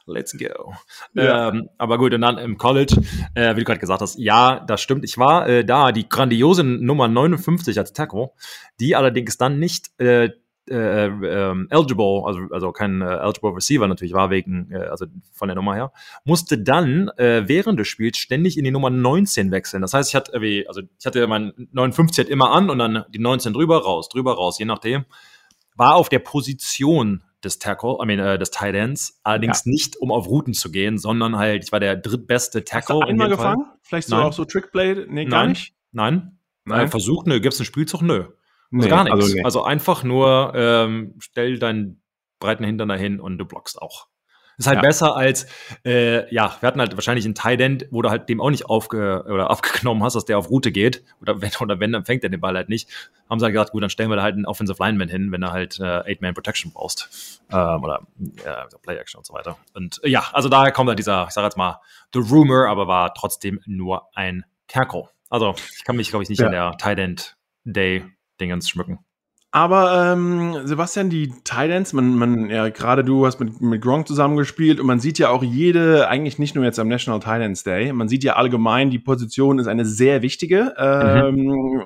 let's go. Ja. Ähm, aber gut, und dann im College, äh, wie du gerade gesagt hast, ja, das stimmt. Ich war äh, da, die grandiose Nummer 59 als Tackle, die allerdings dann nicht äh, äh, äh, eligible, also, also kein äh, eligible Receiver natürlich war, wegen, äh, also von der Nummer her, musste dann äh, während des Spiels ständig in die Nummer 19 wechseln. Das heißt, ich hatte, wie, also ich hatte mein 59 halt immer an und dann die 19 drüber raus, drüber raus, je nachdem. War auf der Position des Tackle, I mean, äh, des Tight Ends, allerdings ja. nicht, um auf Routen zu gehen, sondern halt, ich war der drittbeste Tackle. Hast du einmal gefangen? Fall. Vielleicht so Nein. auch so Trickplay? Nee, gar Nein. nicht? Nein. Nein. Äh, versucht, ne, gibt's einen Spielzug? Nö. Nee, also gar nichts. Also, nee. also, einfach nur ähm, stell deinen breiten Hintern dahin und du blockst auch. Ist halt ja. besser als, äh, ja, wir hatten halt wahrscheinlich einen Tight End, wo du halt dem auch nicht aufge oder aufgenommen hast, dass der auf Route geht. Oder wenn, oder wenn, dann fängt er den Ball halt nicht. Haben sie halt gesagt, gut, dann stellen wir da halt einen Offensive Lineman hin, wenn du halt äh, Eight-Man Protection brauchst. Ähm, oder äh, Play-Action und so weiter. Und äh, ja, also daher kommt halt dieser, ich sag jetzt mal, The Rumor, aber war trotzdem nur ein Tackle. Also ich kann mich, glaube ich, nicht ja. in der Tight End Day Dingens schmücken. Aber ähm, Sebastian, die Titans, man, man, ja, gerade du hast mit, mit Gronk zusammengespielt und man sieht ja auch jede, eigentlich nicht nur jetzt am National Titans Day, man sieht ja allgemein, die Position ist eine sehr wichtige. Ähm, mhm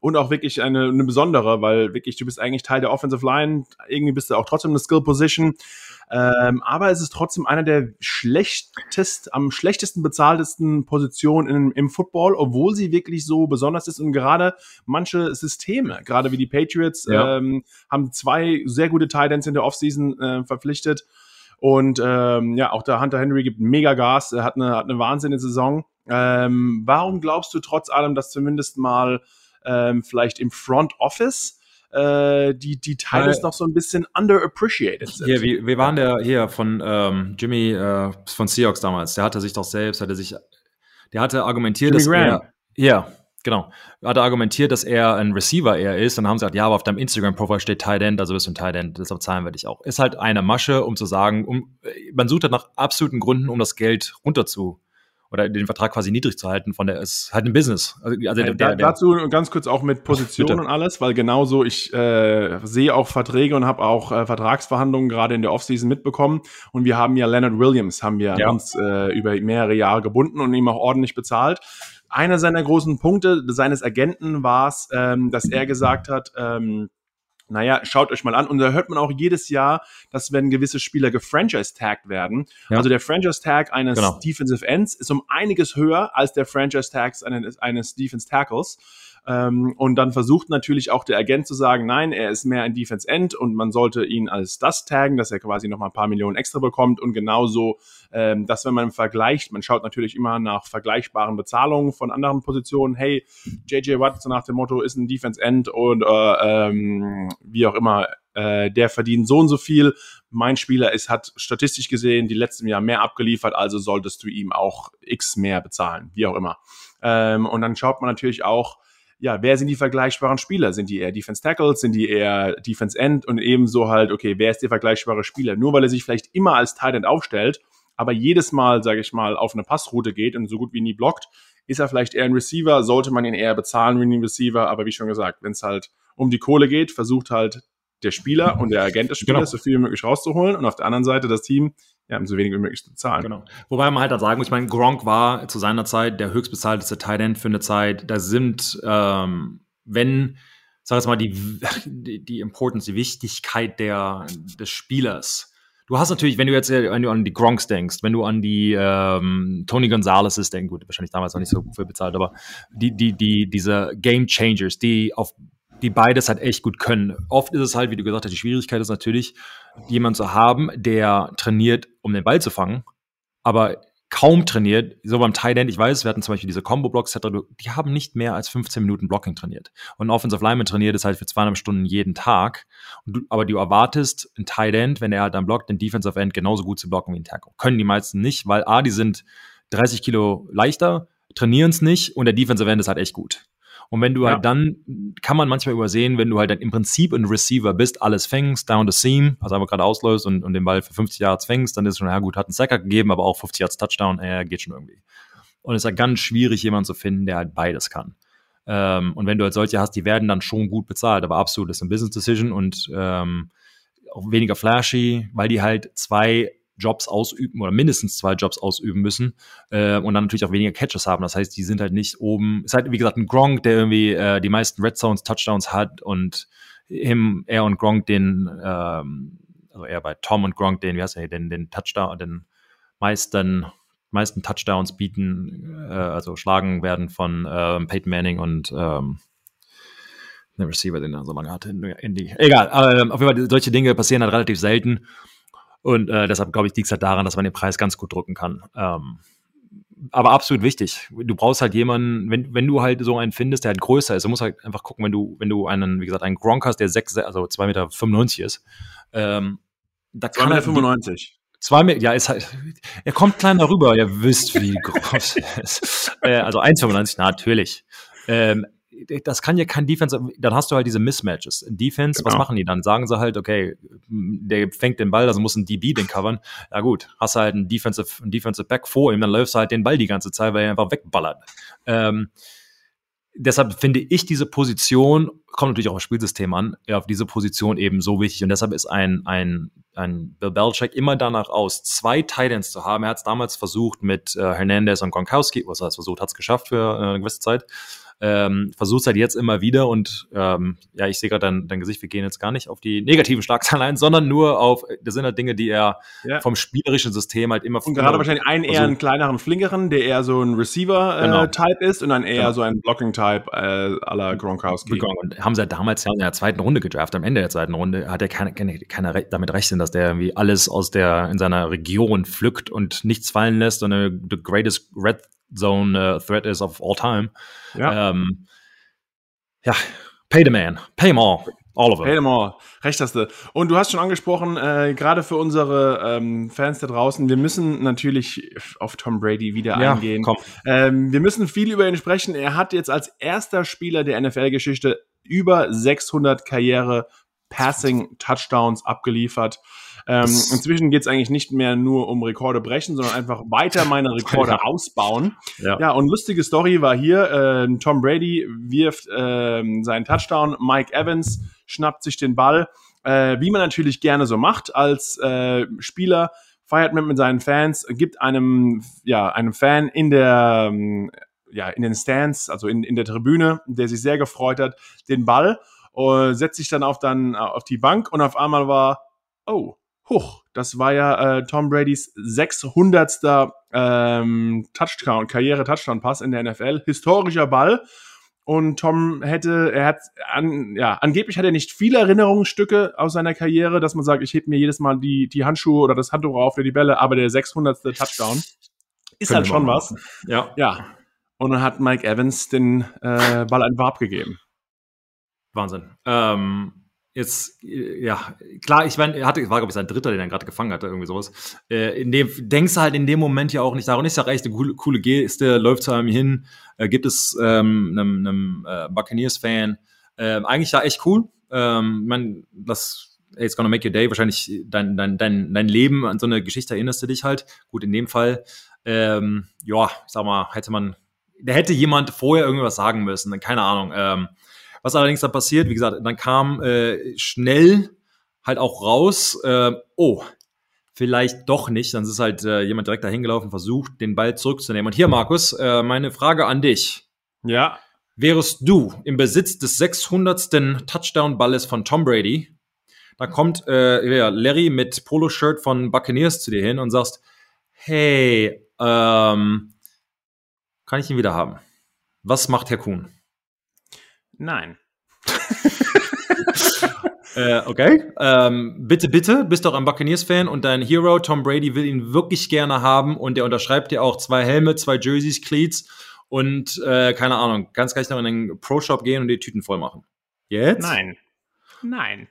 und auch wirklich eine, eine besondere, weil wirklich du bist eigentlich Teil der Offensive Line, irgendwie bist du auch trotzdem eine Skill Position, ähm, aber es ist trotzdem einer der schlechtest, am schlechtesten bezahltesten Positionen in, im Football, obwohl sie wirklich so besonders ist und gerade manche Systeme, gerade wie die Patriots, ja. ähm, haben zwei sehr gute Titans in der Offseason äh, verpflichtet. Und ähm, ja, auch der Hunter Henry gibt mega Gas, er hat eine, hat eine wahnsinnige Saison. Ähm, warum glaubst du trotz allem, dass zumindest mal ähm, vielleicht im Front Office äh, die, die Teile noch so ein bisschen underappreciated sind. Hier, wie, wir waren der hier von ähm, Jimmy äh, von Seahawks damals, der hatte sich doch selbst, hatte sich, der hatte argumentiert, Jimmy dass Graham. er, ja, genau, hatte argumentiert, dass er ein Receiver eher ist. Dann haben sie gesagt, ja, aber auf deinem Instagram-Profil steht Tight End, also bist du ein Tight End, deshalb zahlen wir dich auch. Ist halt eine Masche, um zu sagen, um, man sucht halt nach absoluten Gründen, um das Geld runter zu oder den Vertrag quasi niedrig zu halten von der ist halt ein Business. Also, also der, der, dazu ganz kurz auch mit Position und alles, weil genauso ich äh, sehe auch Verträge und habe auch äh, Vertragsverhandlungen gerade in der Offseason mitbekommen und wir haben ja Leonard Williams haben wir ja. uns äh, über mehrere Jahre gebunden und ihm auch ordentlich bezahlt. Einer seiner großen Punkte seines Agenten war es, ähm, dass er gesagt hat, ähm, naja, schaut euch mal an. Und da hört man auch jedes Jahr, dass wenn gewisse Spieler gefranchise-tagged werden. Ja. Also der Franchise-Tag eines genau. Defensive Ends ist um einiges höher als der Franchise-Tag eines, eines Defense-Tackles. Ähm, und dann versucht natürlich auch der Agent zu sagen, nein, er ist mehr ein Defense End und man sollte ihn als das taggen, dass er quasi noch mal ein paar Millionen extra bekommt und genauso, ähm, dass wenn man vergleicht, man schaut natürlich immer nach vergleichbaren Bezahlungen von anderen Positionen. Hey, JJ Watt, so nach dem Motto, ist ein Defense End und äh, ähm, wie auch immer, äh, der verdient so und so viel. Mein Spieler ist, hat statistisch gesehen die letzten Jahr mehr abgeliefert, also solltest du ihm auch X mehr bezahlen, wie auch immer. Ähm, und dann schaut man natürlich auch, ja, wer sind die vergleichbaren Spieler? Sind die eher Defense Tackles? Sind die eher Defense End? Und ebenso halt, okay, wer ist der vergleichbare Spieler? Nur weil er sich vielleicht immer als Tight End aufstellt, aber jedes Mal, sage ich mal, auf eine Passroute geht und so gut wie nie blockt, ist er vielleicht eher ein Receiver, sollte man ihn eher bezahlen wie ein Receiver, aber wie schon gesagt, wenn es halt um die Kohle geht, versucht halt der Spieler und der Agent des Spielers genau. so viel wie möglich rauszuholen und auf der anderen Seite das Team ja, so wenig wie möglich zu zahlen. Genau. Wobei man halt dann sagen muss, ich meine, Gronk war zu seiner Zeit der höchstbezahlteste Tight End für eine Zeit. Da sind, ähm, wenn, sag jetzt mal, die, die, die Importance, die Wichtigkeit der, des Spielers. Du hast natürlich, wenn du jetzt wenn du an die Gronks denkst, wenn du an die ähm, Tony Gonzalez denkst, gut, wahrscheinlich damals noch nicht so viel bezahlt, aber die, die, die, diese Game Changers, die auf die beides halt echt gut können. Oft ist es halt, wie du gesagt hast, die Schwierigkeit ist natürlich, jemanden zu haben, der trainiert, um den Ball zu fangen, aber kaum trainiert, so beim Tight End, ich weiß, wir hatten zum Beispiel diese Combo-Blocks, die haben nicht mehr als 15 Minuten Blocking trainiert. Und ein Offensive Lineman trainiert ist halt für zweieinhalb Stunden jeden Tag. Du, aber du erwartest ein Tight End, wenn er halt dann blockt, den Defensive End genauso gut zu blocken wie ein Tackle. Können die meisten nicht, weil A, die sind 30 Kilo leichter, trainieren es nicht und der Defensive End ist halt echt gut. Und wenn du halt ja. halt dann, kann man manchmal übersehen, wenn du halt dann im Prinzip ein Receiver bist, alles fängst, down the seam, also einfach gerade ausläufst und, und den Ball für 50 Yards fängst, dann ist es schon, ja gut, hat einen Sacker gegeben, aber auch 50 Yards Touchdown, äh, geht schon irgendwie. Und es ist halt ganz schwierig, jemanden zu finden, der halt beides kann. Ähm, und wenn du halt solche hast, die werden dann schon gut bezahlt, aber absolut ist eine Business Decision und ähm, auch weniger flashy, weil die halt zwei Jobs ausüben oder mindestens zwei Jobs ausüben müssen äh, und dann natürlich auch weniger Catches haben. Das heißt, die sind halt nicht oben. Ist halt, wie gesagt, ein Gronk, der irgendwie äh, die meisten Red Zones, Touchdowns hat und ihm, er und Gronk den, ähm, also er bei Tom und Gronk den, wie heißt er, den, den Touchdown, den meisten, meisten Touchdowns bieten, äh, also schlagen werden von ähm, Peyton Manning und ähm, der Receiver, den er so lange hatte die. Egal, äh, auf jeden Fall, solche Dinge passieren halt relativ selten. Und äh, deshalb, glaube ich, liegt es halt daran, dass man den Preis ganz gut drücken kann. Ähm, aber absolut wichtig. Du brauchst halt jemanden, wenn, wenn du halt so einen findest, der halt größer ist, du musst halt einfach gucken, wenn du, wenn du einen, wie gesagt, einen Gronk hast, der 6, also 2,95 Meter ist, ähm, da 2,95 Meter. 95. Zwei Meter, ja, ist halt, er kommt kleiner rüber, ihr wisst, wie groß er ist. Äh, also 1,95, natürlich. Ähm, das kann ja kein Defense, dann hast du halt diese Mismatches. In Defense, genau. was machen die dann? Sagen sie halt, okay, der fängt den Ball, also muss ein DB den covern. Ja gut, hast du halt einen Defensive, einen Defensive Back vor ihm, dann läufst du halt den Ball die ganze Zeit, weil er einfach wegballert. Ähm, deshalb finde ich diese Position, kommt natürlich auch auf das Spielsystem an, auf diese Position eben so wichtig. Und deshalb ist ein, ein, ein Bill Belichick immer danach aus, zwei Titans zu haben. Er hat es damals versucht mit äh, Hernandez und Gronkowski, was er versucht, hat es geschafft für äh, eine gewisse Zeit ähm, versuchst halt jetzt immer wieder und ähm, ja, ich sehe gerade dein, dein Gesicht, wir gehen jetzt gar nicht auf die negativen Schlagzeilen ein, sondern nur auf, das sind halt Dinge, die er ja. vom spielerischen System halt immer Und gerade wahrscheinlich einen eher einen kleineren Flinkeren, der eher so ein Receiver-Type äh, genau. ist und dann eher genau. so ein Blocking-Type äh, à la Gronkowski. Und haben sie halt damals ja in der zweiten Runde gedraft, am Ende der zweiten Runde hat er keine, keine, keine damit rechnen, dass der irgendwie alles aus der, in seiner Region pflückt und nichts fallen lässt und eine, the greatest Red Zone uh, Threat is of all time. Ja. Ähm, ja, pay the man, pay them all. All of it. Pay them all. Recht hast du. Und du hast schon angesprochen, äh, gerade für unsere ähm, Fans da draußen, wir müssen natürlich auf Tom Brady wieder ja, eingehen. Ähm, wir müssen viel über ihn sprechen. Er hat jetzt als erster Spieler der NFL-Geschichte über 600 Karriere Passing Touchdowns abgeliefert. Ähm, inzwischen geht es eigentlich nicht mehr nur um Rekorde brechen, sondern einfach weiter meine Rekorde ja. ausbauen. Ja. ja, und lustige Story war hier, äh, Tom Brady wirft äh, seinen Touchdown, Mike Evans schnappt sich den Ball, äh, wie man natürlich gerne so macht als äh, Spieler, feiert mit, mit seinen Fans, gibt einem, ja, einem Fan in der, ähm, ja, in den Stands, also in, in der Tribüne, der sich sehr gefreut hat, den Ball, uh, setzt sich dann auf, dann auf die Bank und auf einmal war, oh, Huch, das war ja äh, Tom Bradys 600. Ähm, Touchdown, Karriere-Touchdown-Pass in der NFL. Historischer Ball. Und Tom hätte, er hat, an, ja, angeblich hat er nicht viele Erinnerungsstücke aus seiner Karriere, dass man sagt, ich heb mir jedes Mal die, die Handschuhe oder das Handtuch auf für die Bälle, aber der 600. Touchdown ist halt schon was. Ja. Ja. Und dann hat Mike Evans den äh, Ball einfach abgegeben. Wahnsinn. Ähm, Jetzt, äh, ja, klar, ich meine, er hatte, war, glaube ich, sein Dritter, den er gerade gefangen hatte, irgendwie sowas. Äh, in dem, denkst du halt in dem Moment ja auch nicht daran, ist ja recht, eine coole, coole Geste, läuft zu einem hin, äh, gibt es ähm, einem, einem äh, Buccaneers-Fan. Äh, eigentlich ja echt cool. Ähm, man, das, hey, it's gonna make your day, wahrscheinlich dein, dein, dein, dein Leben, an so eine Geschichte erinnerst du dich halt. Gut, in dem Fall, ähm, ja, ich sag mal, hätte man, da hätte jemand vorher irgendwas sagen müssen, keine Ahnung, ähm, was allerdings dann passiert, wie gesagt, dann kam äh, schnell halt auch raus, äh, oh, vielleicht doch nicht. Dann ist halt äh, jemand direkt dahin gelaufen, versucht, den Ball zurückzunehmen. Und hier, Markus, äh, meine Frage an dich. Ja. Wärest du im Besitz des 600. Touchdown-Balles von Tom Brady, da kommt äh, ja, Larry mit Poloshirt von Buccaneers zu dir hin und sagst, hey, ähm, kann ich ihn wieder haben? Was macht Herr Kuhn? Nein. äh, okay. Ähm, bitte, bitte, bist doch ein Buccaneers-Fan und dein Hero Tom Brady will ihn wirklich gerne haben und der unterschreibt dir auch zwei Helme, zwei Jerseys, Cleats und äh, keine Ahnung, kannst gleich noch in den Pro-Shop gehen und die Tüten voll machen. Jetzt? Nein. Nein.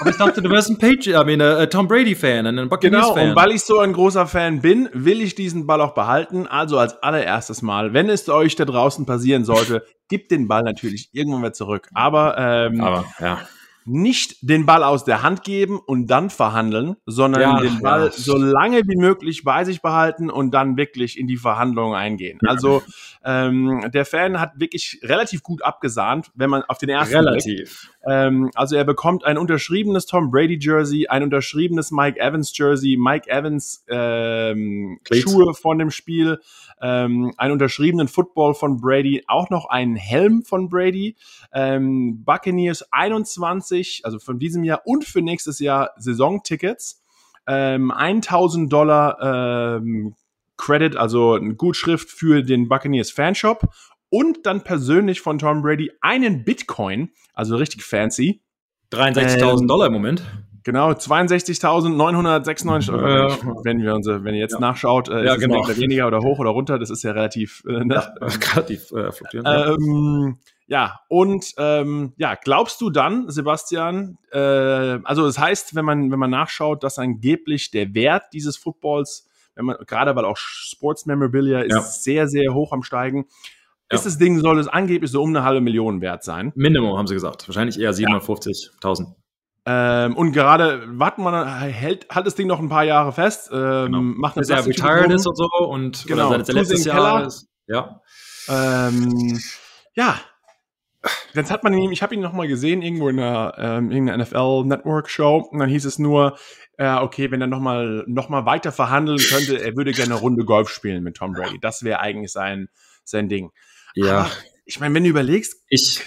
Aber ich dachte, du wärst ein Page, I mean, uh, Tom Brady-Fan, ein Buccaneers-Fan. Genau, und weil ich so ein großer Fan bin, will ich diesen Ball auch behalten. Also als allererstes Mal, wenn es euch da draußen passieren sollte, gibt den Ball natürlich irgendwann mal zurück. Aber, ähm, Aber ja. Nicht den Ball aus der Hand geben und dann verhandeln, sondern ja, den Ball ja. so lange wie möglich bei sich behalten und dann wirklich in die Verhandlungen eingehen. Also ähm, der Fan hat wirklich relativ gut abgesahnt, wenn man auf den ersten Relativ. Ähm, also er bekommt ein unterschriebenes Tom Brady Jersey, ein unterschriebenes Mike Evans Jersey, Mike Evans ähm, Schuhe von dem Spiel, ähm, einen unterschriebenen Football von Brady, auch noch einen Helm von Brady, ähm, Buccaneers 21, also von diesem Jahr und für nächstes Jahr Saisontickets, ähm, 1000 Dollar ähm, Credit, also eine Gutschrift für den Buccaneers Fanshop und dann persönlich von Tom Brady einen Bitcoin, also richtig fancy. 63.000 ähm, Dollar im Moment. Genau, 62.996 Euro. Äh, wenn wir uns, wenn ihr jetzt ja. nachschaut, äh, ja, ist genau. es weniger oder hoch oder runter, das ist ja relativ, äh, ne? ja, relativ äh, fluktuierend. Ähm, ja, und ähm, ja, glaubst du dann, Sebastian, äh, also das heißt, wenn man, wenn man nachschaut, dass angeblich der Wert dieses Footballs, wenn man, gerade weil auch Sports Memorabilia ist ja. sehr, sehr hoch am Steigen, ja. ist das Ding, soll es angeblich so um eine halbe Million wert sein. Minimum, haben sie gesagt. Wahrscheinlich eher 750.000. Ähm, und gerade, warten wir, hält, halt das Ding noch ein paar Jahre fest, ähm, genau. macht eine Bis er retired ist und so und genau, sein letztes Jahr ist. Ja. Ähm, ja. Jetzt hat man ihn, ich habe ihn noch mal gesehen irgendwo in einer, ähm, irgendeiner NFL Network Show und dann hieß es nur, äh, okay, wenn er noch mal, noch mal weiter verhandeln könnte, er würde gerne eine Runde Golf spielen mit Tom Brady. Das wäre eigentlich sein, sein Ding. Ja. Aber ich meine, wenn du überlegst, ich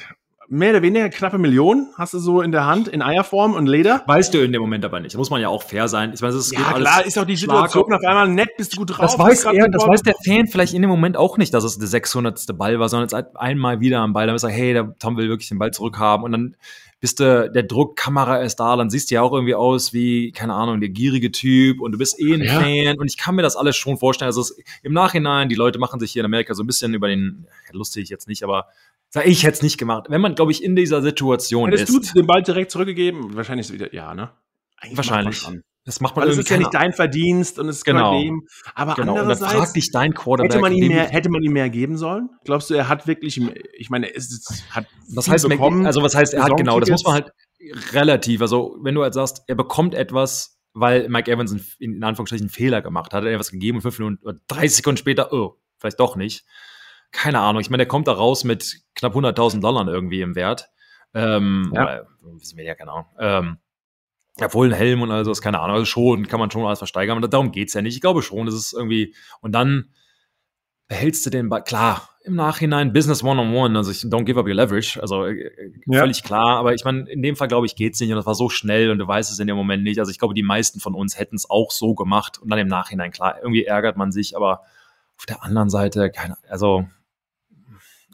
mehr oder weniger knappe Millionen hast du so in der Hand, in Eierform und Leder. Weißt du in dem Moment aber nicht. Da muss man ja auch fair sein. Ich weiß, es ja, klar, ist auch die Situation auf einmal nett, bist du gut drauf. Das weiß er, das weiß der Fan vielleicht in dem Moment auch nicht, dass es der 600. Ball war, sondern jetzt einmal wieder am Ball. Dann ist er, hey, der Tom will wirklich den Ball zurückhaben und dann bist du, der Druckkamera ist da, dann siehst du ja auch irgendwie aus wie, keine Ahnung, der gierige Typ und du bist eh ein ja. Fan und ich kann mir das alles schon vorstellen. Also es, im Nachhinein, die Leute machen sich hier in Amerika so ein bisschen über den, lustig jetzt nicht, aber Sag ich hätte es nicht gemacht. Wenn man, glaube ich, in dieser Situation Hättest ist. Hättest du den Ball direkt zurückgegeben? Wahrscheinlich ist wieder, ja, ne? Eigentlich Wahrscheinlich. Das macht man Weil es ist ja nicht dein Verdienst und es ist genau. dem. Aber genau. andererseits und dann dich dein Quarterback. Hätte man, ihm mehr, hätte man ihm mehr geben sollen? Glaubst du, er hat wirklich, ich meine, es hat was heißt bekommen, also was heißt, er hat genau, das muss man halt relativ, also wenn du halt sagst, er bekommt etwas, weil Mike Evans in, in Anführungsstrichen einen Fehler gemacht hat, hat er was gegeben und fünf Minuten oder 30 Sekunden später, oh, vielleicht doch nicht keine Ahnung, ich meine, der kommt da raus mit knapp 100.000 Dollar irgendwie im Wert. Ähm, ja. Oder, wissen wir ja, keine Ahnung. Ähm, ja, wohl ein Helm und also, keine Ahnung, also schon, kann man schon alles versteigern, aber darum geht's ja nicht. Ich glaube schon, das ist irgendwie, und dann behältst du den Ball, klar, im Nachhinein Business One-on-One, -on -one, also ich don't give up your leverage, also äh, äh, ja. völlig klar, aber ich meine, in dem Fall, glaube ich, geht's nicht und das war so schnell und du weißt es in dem Moment nicht, also ich glaube, die meisten von uns hätten es auch so gemacht und dann im Nachhinein, klar, irgendwie ärgert man sich, aber auf der anderen Seite, keine, also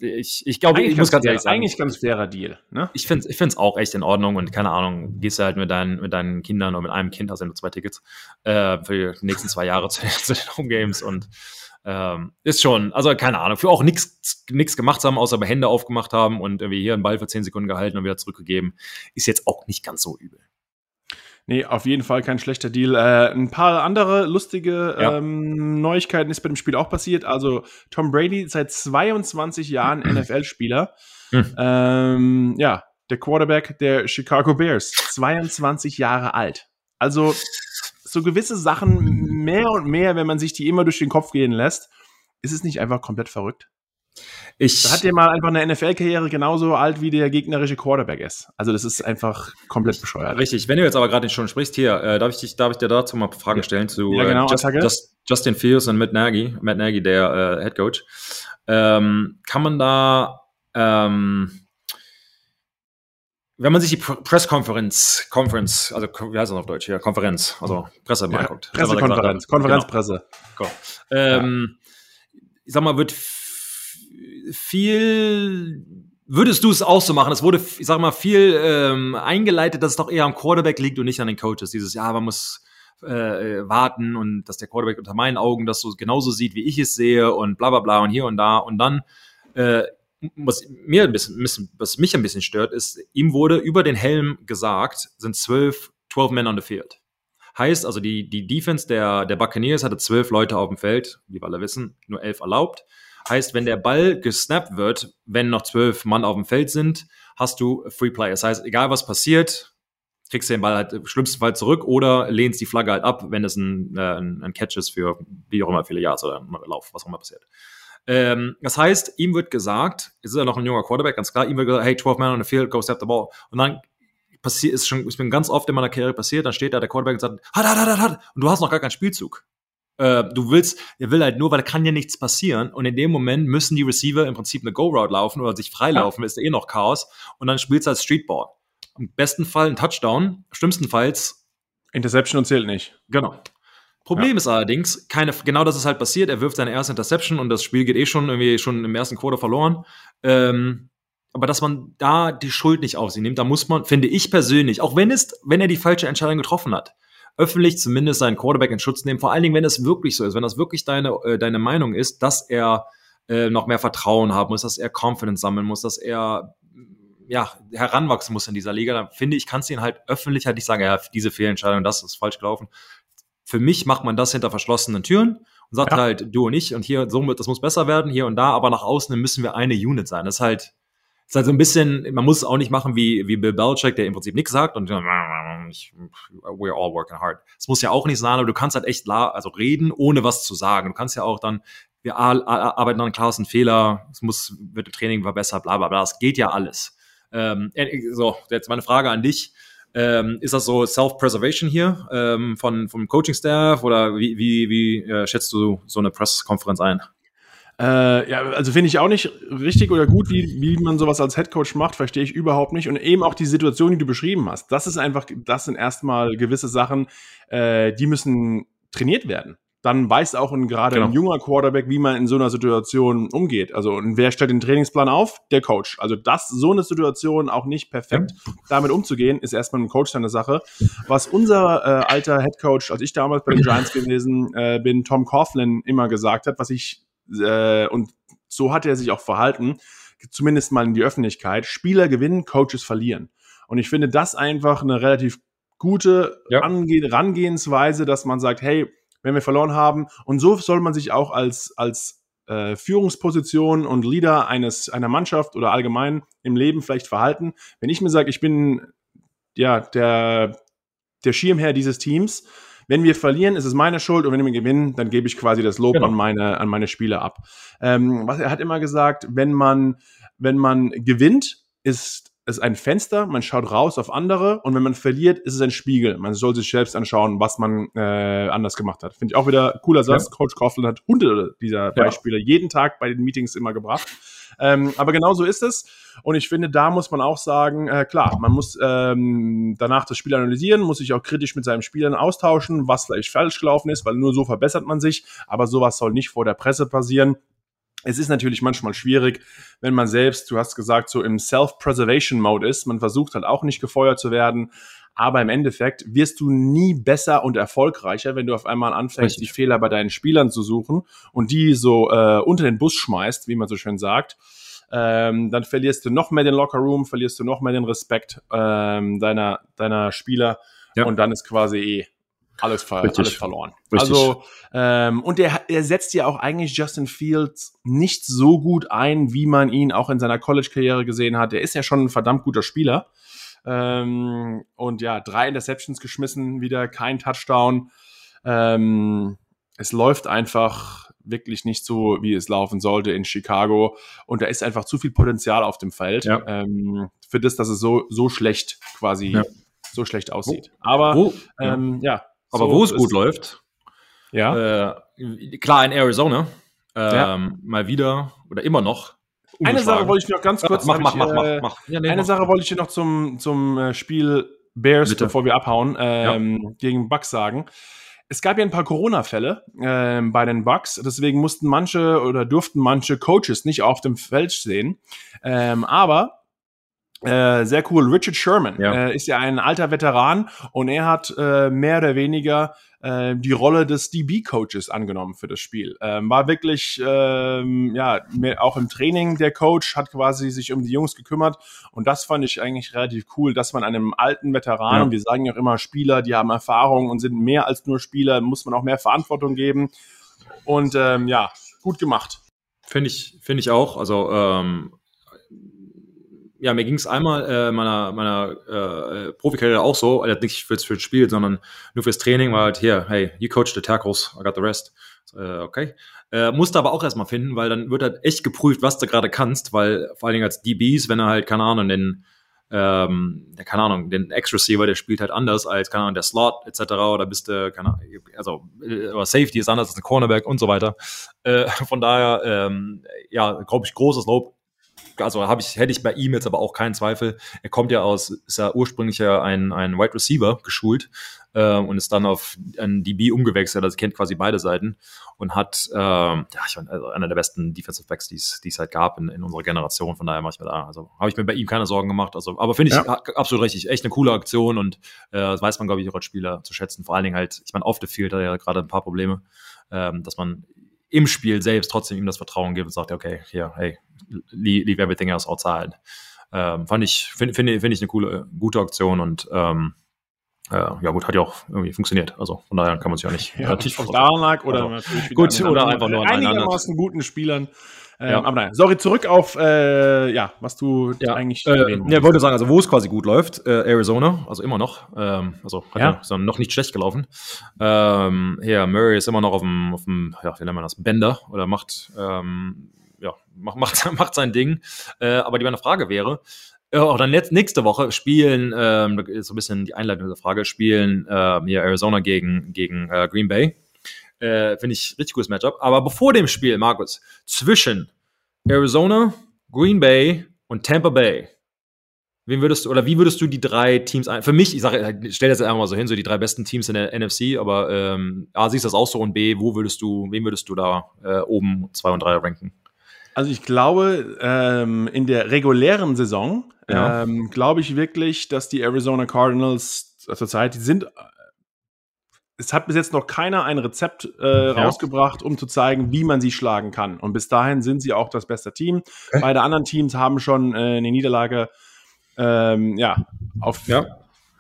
ich, ich glaube, ich muss ganz ehrlich sagen. Eigentlich ganz fairer Deal. Ne? Ich finde es auch echt in Ordnung und keine Ahnung, gehst du halt mit deinen, mit deinen Kindern oder mit einem Kind, hast du nur zwei Tickets, äh, für die nächsten zwei Jahre zu, zu den Home Games und ähm, ist schon, also keine Ahnung, für auch nichts nichts gemacht haben, außer bei Hände aufgemacht haben und irgendwie hier einen Ball für zehn Sekunden gehalten und wieder zurückgegeben, ist jetzt auch nicht ganz so übel. Nee, auf jeden Fall kein schlechter Deal. Äh, ein paar andere lustige ja. ähm, Neuigkeiten ist bei dem Spiel auch passiert. Also Tom Brady seit 22 Jahren NFL-Spieler. Hm. Ähm, ja, der Quarterback der Chicago Bears, 22 Jahre alt. Also so gewisse Sachen mehr und mehr, wenn man sich die immer durch den Kopf gehen lässt, ist es nicht einfach komplett verrückt? Ich da hat der mal einfach eine NFL-Karriere genauso alt wie der gegnerische Quarterback ist. Also das ist einfach komplett bescheuert. Richtig. Wenn du jetzt aber gerade schon sprichst, hier, äh, darf ich dich, darf ich dir dazu mal Fragen stellen zu ja, genau, äh, Just, Just, Justin Fields und Matt Nagy, Matt Nagy, der äh, Head Coach. Ähm, kann man da ähm, wenn man sich die Presskonferenz, Conference, also wie heißt das auf Deutsch? Ja, Konferenz, also Presse mal ja, anguckt. Pressekonferenz, Konferenzpresse. Genau. Ähm, ja. Ich sag mal, wird viel Würdest du es auch so machen? Es wurde, ich sag mal, viel ähm, eingeleitet, dass es doch eher am Quarterback liegt und nicht an den Coaches. Dieses, ja, man muss äh, warten und dass der Quarterback unter meinen Augen das so genauso sieht, wie ich es sehe und bla bla bla und hier und da. Und dann, äh, was mir ein bisschen, was mich ein bisschen stört, ist, ihm wurde über den Helm gesagt, sind zwölf, 12 Men on the field. Heißt also, die, die Defense der, der Buccaneers hatte zwölf Leute auf dem Feld, wie wir alle wissen, nur elf erlaubt. Heißt, wenn der Ball gesnappt wird, wenn noch zwölf Mann auf dem Feld sind, hast du Free Play. Das heißt, egal was passiert, kriegst du den Ball halt im schlimmsten Fall zurück oder lehnst die Flagge halt ab, wenn es ein, äh, ein, Catch ist für wie auch immer viele Yards oder ein Lauf, was auch immer passiert. Ähm, das heißt, ihm wird gesagt, jetzt ist er noch ein junger Quarterback, ganz klar, ihm wird gesagt, hey, 12 man on the field, go step the ball. Und dann passiert, ist schon, ist mir ganz oft in meiner Karriere passiert, dann steht da der Quarterback und sagt, hat, hat, hat, hat, und du hast noch gar keinen Spielzug. Äh, du willst, er will halt nur, weil da kann ja nichts passieren. Und in dem Moment müssen die Receiver im Prinzip eine Go-Route laufen oder sich freilaufen, ja. ist eh noch Chaos. Und dann spielst du als Streetball. Im besten Fall ein Touchdown, schlimmstenfalls. Interception und zählt nicht. Genau. Problem ja. ist allerdings, keine, genau das ist halt passiert. Er wirft seine erste Interception und das Spiel geht eh schon irgendwie schon im ersten Quarter verloren. Ähm, aber dass man da die Schuld nicht auf sich nimmt, da muss man, finde ich persönlich, auch wenn es, wenn er die falsche Entscheidung getroffen hat, öffentlich zumindest seinen Quarterback in Schutz nehmen. Vor allen Dingen, wenn es wirklich so ist, wenn das wirklich deine, äh, deine Meinung ist, dass er äh, noch mehr Vertrauen haben muss, dass er Confidence sammeln muss, dass er ja, heranwachsen muss in dieser Liga, dann finde ich, kannst du ihn halt öffentlich halt nicht sagen, ja, diese Fehlentscheidung, das ist falsch gelaufen. Für mich macht man das hinter verschlossenen Türen und sagt ja. halt, du und ich, und hier, so, das muss besser werden, hier und da, aber nach außen müssen wir eine Unit sein. Das ist halt, ist halt so ein bisschen, man muss es auch nicht machen wie, wie Bill Belichick, der im Prinzip nichts sagt und ich, we're all working hard. Es muss ja auch nicht sein, aber du kannst halt echt also reden, ohne was zu sagen. Du kannst ja auch dann, wir arbeiten an klar, ist ein Fehler, es muss, wird das Training verbessert, bla, bla, bla. Das geht ja alles. Ähm, äh, so, jetzt meine Frage an dich. Ähm, ist das so Self-Preservation hier ähm, von, vom Coaching-Staff oder wie, wie, wie äh, schätzt du so eine Presskonferenz ein? Äh, ja, also finde ich auch nicht richtig oder gut, wie, wie man sowas als Headcoach macht, verstehe ich überhaupt nicht. Und eben auch die Situation, die du beschrieben hast. Das ist einfach, das sind erstmal gewisse Sachen, äh, die müssen trainiert werden. Dann weiß auch ein, gerade genau. ein junger Quarterback, wie man in so einer Situation umgeht. Also, und wer stellt den Trainingsplan auf? Der Coach. Also, das, so eine Situation auch nicht perfekt ja. damit umzugehen, ist erstmal ein Coach seine Sache. Was unser äh, alter Headcoach, als ich damals bei den Giants gewesen äh, bin, Tom Coughlin immer gesagt hat, was ich äh, und so hat er sich auch verhalten, zumindest mal in die Öffentlichkeit. Spieler gewinnen, Coaches verlieren. Und ich finde das einfach eine relativ gute ja. Ange Rangehensweise, dass man sagt, hey, wenn wir verloren haben, und so soll man sich auch als, als äh, Führungsposition und Leader eines, einer Mannschaft oder allgemein im Leben vielleicht verhalten. Wenn ich mir sage, ich bin ja der, der Schirmherr dieses Teams, wenn wir verlieren, ist es meine Schuld und wenn wir gewinnen, dann gebe ich quasi das Lob genau. an meine, an meine Spieler ab. Ähm, was er hat immer gesagt, wenn man, wenn man gewinnt, ist es ein Fenster, man schaut raus auf andere und wenn man verliert, ist es ein Spiegel. Man soll sich selbst anschauen, was man äh, anders gemacht hat. Finde ich auch wieder cooler Satz. Ja. Coach Coughlin hat hunderte dieser Beispiele ja. jeden Tag bei den Meetings immer gebracht. Ähm, aber genau so ist es. Und ich finde, da muss man auch sagen, äh, klar, man muss ähm, danach das Spiel analysieren, muss sich auch kritisch mit seinen Spielern austauschen, was vielleicht falsch gelaufen ist, weil nur so verbessert man sich. Aber sowas soll nicht vor der Presse passieren. Es ist natürlich manchmal schwierig, wenn man selbst, du hast gesagt, so im Self-Preservation-Mode ist. Man versucht halt auch nicht gefeuert zu werden. Aber im Endeffekt wirst du nie besser und erfolgreicher, wenn du auf einmal anfängst, Richtig. die Fehler bei deinen Spielern zu suchen und die so äh, unter den Bus schmeißt, wie man so schön sagt. Ähm, dann verlierst du noch mehr den Lockerroom, verlierst du noch mehr den Respekt ähm, deiner, deiner Spieler ja. und dann ist quasi eh alles, ver Richtig. alles verloren. Richtig. Also, ähm, und er, er setzt ja auch eigentlich Justin Fields nicht so gut ein, wie man ihn auch in seiner College-Karriere gesehen hat. Er ist ja schon ein verdammt guter Spieler. Ähm, und ja, drei Interceptions geschmissen, wieder kein Touchdown. Ähm, es läuft einfach wirklich nicht so, wie es laufen sollte in Chicago. Und da ist einfach zu viel Potenzial auf dem Feld ja. ähm, für das, dass es so, so schlecht quasi ja. so schlecht aussieht. Aber wo, ähm, ja. Aber so wo es gut läuft, ja. Äh, klar in Arizona, ähm, mal wieder oder immer noch. Eine Sache wollte ich noch ganz kurz. Mach, mach, ich, mach, äh, mach, ja, nee, eine Sache wollte ich dir noch zum, zum äh, Spiel Bears, Bitte. bevor wir abhauen, ähm, ja. gegen Bucks sagen. Es gab ja ein paar Corona-Fälle äh, bei den Bucks, deswegen mussten manche oder durften manche Coaches nicht auf dem Feld sehen. Ähm, aber äh, sehr cool. Richard Sherman ja. äh, ist ja ein alter Veteran und er hat äh, mehr oder weniger äh, die Rolle des DB-Coaches angenommen für das Spiel. Ähm, war wirklich, ähm, ja, auch im Training der Coach hat quasi sich um die Jungs gekümmert und das fand ich eigentlich relativ cool, dass man einem alten Veteran, ja. wir sagen ja auch immer Spieler, die haben Erfahrung und sind mehr als nur Spieler, muss man auch mehr Verantwortung geben und ähm, ja, gut gemacht. Finde ich, finde ich auch. Also ähm, ja, mir ging es einmal äh, meiner, meiner äh, Profikarriere auch so, also nicht fürs, fürs Spiel, sondern nur fürs Training, war halt hier, hey, you coach the tackles, I got the rest. So, äh, okay. Äh, musste aber auch erstmal finden, weil dann wird halt echt geprüft, was du gerade kannst, weil vor allen Dingen als DBs, wenn er halt, keine Ahnung, den, ähm, der, keine Ahnung, den X-Receiver, der spielt halt anders als, keine Ahnung, der Slot etc. oder bist du, keine Ahnung, also oder Safety ist anders als ein Cornerback und so weiter. Äh, von daher, ähm, ja, glaube ich, großes Lob also habe ich, hätte ich bei ihm jetzt aber auch keinen Zweifel. Er kommt ja aus, ist ja ursprünglich ja ein, ein Wide Receiver geschult äh, und ist dann auf ein DB umgewechselt, also kennt quasi beide Seiten und hat, äh, ja, ich meine, also einer der besten Defensive Backs, die es halt gab in, in unserer Generation, von daher mache ich mir da, also habe ich mir bei ihm keine Sorgen gemacht, also, aber finde ich ja. absolut richtig, echt eine coole Aktion und äh, das weiß man, glaube ich, auch als Spieler zu schätzen, vor allen Dingen halt, ich meine, off the field hat er ja gerade ein paar Probleme, ähm, dass man im Spiel selbst trotzdem ihm das Vertrauen gibt und sagt, okay, hier, hey, leave, everything else outside. Ähm, fand ich, finde find, find ich eine coole, gute Aktion und ähm, äh, ja gut, hat ja auch irgendwie funktioniert. Also von daher kann man sich ja nicht ja, tief daran lag oder also, gut oder einfach nur einigermaßen guten Spielern ähm, ja. Aber nein, sorry, zurück auf, äh, ja, was du ja. eigentlich. Äh, ja, wollte sagen, also wo es quasi gut läuft, äh, Arizona, also immer noch, ähm, also hat ja. ja noch nicht schlecht gelaufen. Ähm, ja, Murray ist immer noch auf dem, auf dem ja, wie nennt man das, Bender oder macht, ähm, ja, macht, macht, macht sein Ding. Äh, aber die meine Frage wäre, äh, auch dann letzt, nächste Woche spielen, ähm, ist so ein bisschen die Einleitung der Frage, spielen äh, hier Arizona gegen, gegen äh, Green Bay. Äh, Finde ich richtig gutes Matchup. Aber bevor dem Spiel, Markus, zwischen Arizona, Green Bay und Tampa Bay, wen würdest du, oder wie würdest du die drei Teams ein? Für mich, ich sage, ich stelle das einfach mal so hin, so die drei besten Teams in der NFC, aber ähm, A, siehst du das auch so und B, wo würdest du, wen würdest du da äh, oben zwei und drei ranken? Also ich glaube, ähm, in der regulären Saison ja. ähm, glaube ich wirklich, dass die Arizona Cardinals zurzeit, die sind es hat bis jetzt noch keiner ein Rezept äh, rausgebracht, um zu zeigen, wie man sie schlagen kann. Und bis dahin sind sie auch das beste Team. Okay. Beide anderen Teams haben schon äh, eine Niederlage ähm, ja, auf, ja.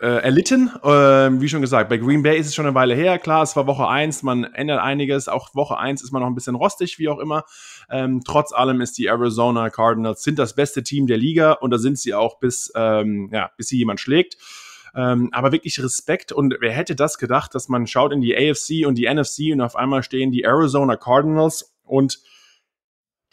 Äh, erlitten. Ähm, wie schon gesagt, bei Green Bay ist es schon eine Weile her. Klar, es war Woche 1, man ändert einiges. Auch Woche 1 ist man noch ein bisschen rostig, wie auch immer. Ähm, trotz allem ist die Arizona Cardinals sind das beste Team der Liga und da sind sie auch bis, ähm, ja, bis sie jemand schlägt. Ähm, aber wirklich Respekt und wer hätte das gedacht, dass man schaut in die AFC und die NFC und auf einmal stehen die Arizona Cardinals und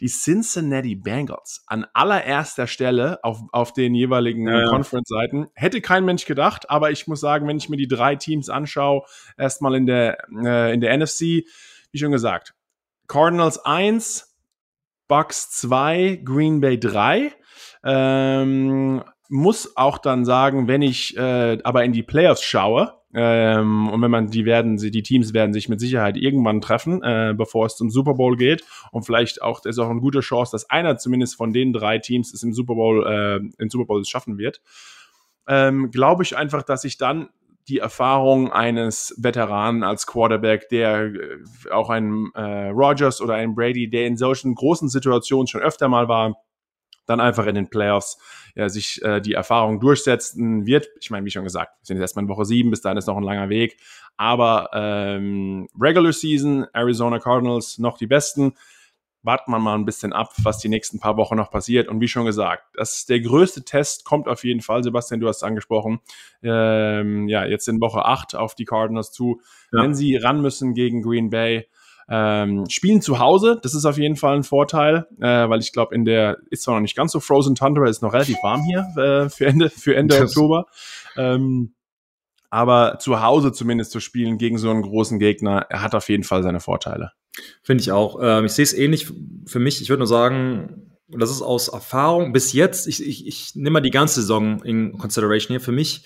die Cincinnati Bengals an allererster Stelle auf, auf den jeweiligen ja, ja. Conference-Seiten. Hätte kein Mensch gedacht, aber ich muss sagen, wenn ich mir die drei Teams anschaue, erstmal in der, äh, in der NFC, wie schon gesagt, Cardinals 1, Bucks 2, Green Bay 3. Ähm, muss auch dann sagen, wenn ich äh, aber in die Playoffs schaue, ähm, und wenn man, die werden, die Teams werden sich mit Sicherheit irgendwann treffen, äh, bevor es zum Super Bowl geht. Und vielleicht auch, ist auch eine gute Chance, dass einer zumindest von den drei Teams es im Super Bowl, äh, im Super Bowl schaffen wird. Ähm, Glaube ich einfach, dass ich dann die Erfahrung eines Veteranen als Quarterback, der äh, auch ein äh, Rogers oder ein Brady, der in solchen großen Situationen schon öfter mal war, dann einfach in den Playoffs ja, sich äh, die Erfahrung durchsetzen wird. Ich meine, wie schon gesagt, wir sind jetzt erstmal in Woche sieben, bis dahin ist noch ein langer Weg. Aber ähm, Regular Season, Arizona Cardinals noch die besten. Warten wir mal ein bisschen ab, was die nächsten paar Wochen noch passiert. Und wie schon gesagt, das ist der größte Test kommt auf jeden Fall. Sebastian, du hast es angesprochen. Ähm, ja, jetzt in Woche acht auf die Cardinals zu. Ja. Wenn sie ran müssen gegen Green Bay, ähm, spielen zu Hause, das ist auf jeden Fall ein Vorteil, äh, weil ich glaube, in der ist zwar noch nicht ganz so Frozen Tundra, ist noch relativ warm hier äh, für Ende, für Ende Oktober. Ähm, aber zu Hause zumindest zu spielen gegen so einen großen Gegner, er hat auf jeden Fall seine Vorteile. Finde ich auch. Ähm, ich sehe es ähnlich für mich. Ich würde nur sagen, das ist aus Erfahrung bis jetzt, ich, ich, ich nehme mal die ganze Saison in Consideration hier. Für mich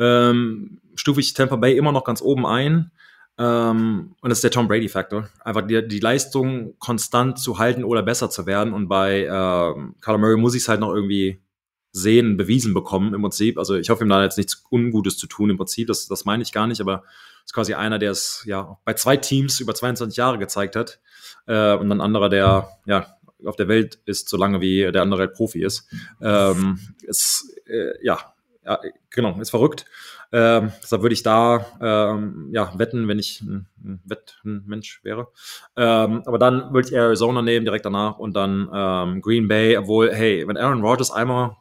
ähm, stufe ich Tampa Bay immer noch ganz oben ein. Ähm, und das ist der Tom Brady-Faktor. Einfach die, die Leistung konstant zu halten oder besser zu werden. Und bei ähm, Kyler Murray muss ich es halt noch irgendwie sehen, bewiesen bekommen im Prinzip. Also ich hoffe ihm da jetzt nichts Ungutes zu tun im Prinzip. Das, das meine ich gar nicht, aber ist quasi einer, der es ja bei zwei Teams über 22 Jahre gezeigt hat. Äh, und ein anderer, der ja auf der Welt ist, so lange wie der andere Profi ist. Ähm, ist äh, ja, ja, genau, ist verrückt. Ähm, deshalb würde ich da ähm, ja, wetten, wenn ich ein, ein Wettmensch wäre. Ähm, aber dann würde ich Arizona nehmen, direkt danach und dann ähm, Green Bay, obwohl, hey, wenn Aaron Rodgers einmal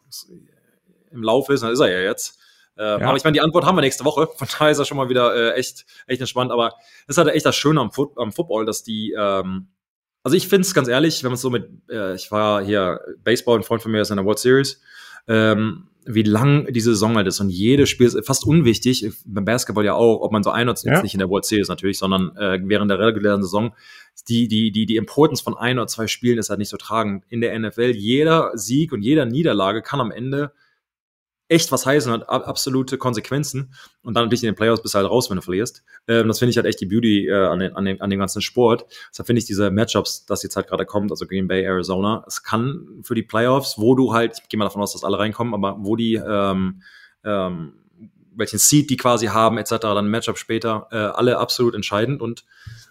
im Lauf ist, dann ist er ja jetzt. Äh, ja. Aber ich meine, die Antwort haben wir nächste Woche. Von daher ist er schon mal wieder äh, echt, echt entspannt. Aber das ist halt echt das Schöne am, Foot am Football, dass die, ähm, also ich finde es ganz ehrlich, wenn man es so mit, äh, ich war hier Baseball, ein Freund von mir ist in der World Series, ähm, wie lang diese Saison halt ist und jedes Spiel ist fast unwichtig, beim Basketball ja auch, ob man so ein oder ja. nicht in der World Series natürlich, sondern äh, während der regulären Saison, die, die, die, die Importance von ein oder zwei Spielen ist halt nicht so tragend. In der NFL, jeder Sieg und jeder Niederlage kann am Ende echt was heißen hat absolute Konsequenzen. Und dann natürlich in den Playoffs bist du halt raus, wenn du verlierst. Ähm, das finde ich halt echt die Beauty äh, an, den, an, dem, an dem ganzen Sport. Deshalb finde ich diese Matchups, das jetzt halt gerade kommt, also Green Bay, Arizona, es kann für die Playoffs, wo du halt, ich gehe mal davon aus, dass alle reinkommen, aber wo die ähm, ähm, welchen Seed die quasi haben, etc., dann Matchup später, äh, alle absolut entscheidend und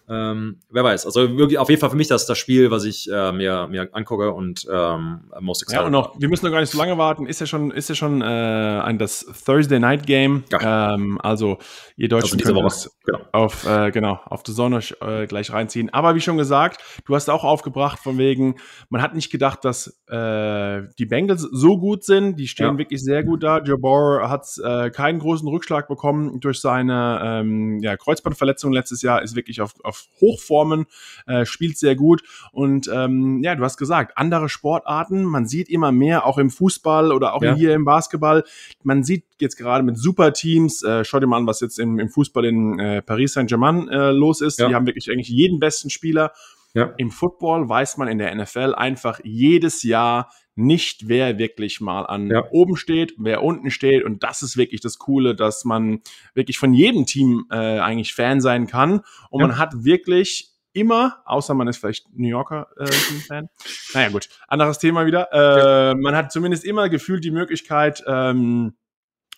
ähm, wer weiß. Also wirklich auf jeden Fall für mich das das Spiel, was ich äh, mir, mir angucke und ähm, most excited. Ja, und noch, wir müssen noch gar nicht so lange warten. Ist ja schon, ist ja schon äh, ein das Thursday Night Game. Ja. Ähm, also ihr Deutschen also könnt es genau. auf äh, genau auf die Sonne äh, gleich reinziehen. Aber wie schon gesagt, du hast auch aufgebracht von wegen, man hat nicht gedacht, dass äh, die Bengals so gut sind. Die stehen ja. wirklich sehr gut da. Jabor hat äh, keinen großen Rückschlag bekommen durch seine ähm, ja, Kreuzbandverletzung letztes Jahr. Ist wirklich auf, auf Hochformen, äh, spielt sehr gut. Und ähm, ja, du hast gesagt, andere Sportarten, man sieht immer mehr, auch im Fußball oder auch ja. hier im Basketball. Man sieht jetzt gerade mit Superteams, äh, schau dir mal an, was jetzt im, im Fußball in äh, Paris Saint-Germain äh, los ist. Ja. Die haben wirklich eigentlich jeden besten Spieler. Ja. Im Football weiß man in der NFL einfach jedes Jahr nicht, wer wirklich mal an ja. oben steht, wer unten steht. Und das ist wirklich das Coole, dass man wirklich von jedem Team äh, eigentlich Fan sein kann. Und ja. man hat wirklich immer, außer man ist vielleicht New Yorker äh, Fan. Naja, gut, anderes Thema wieder. Äh, man hat zumindest immer gefühlt die Möglichkeit, ähm,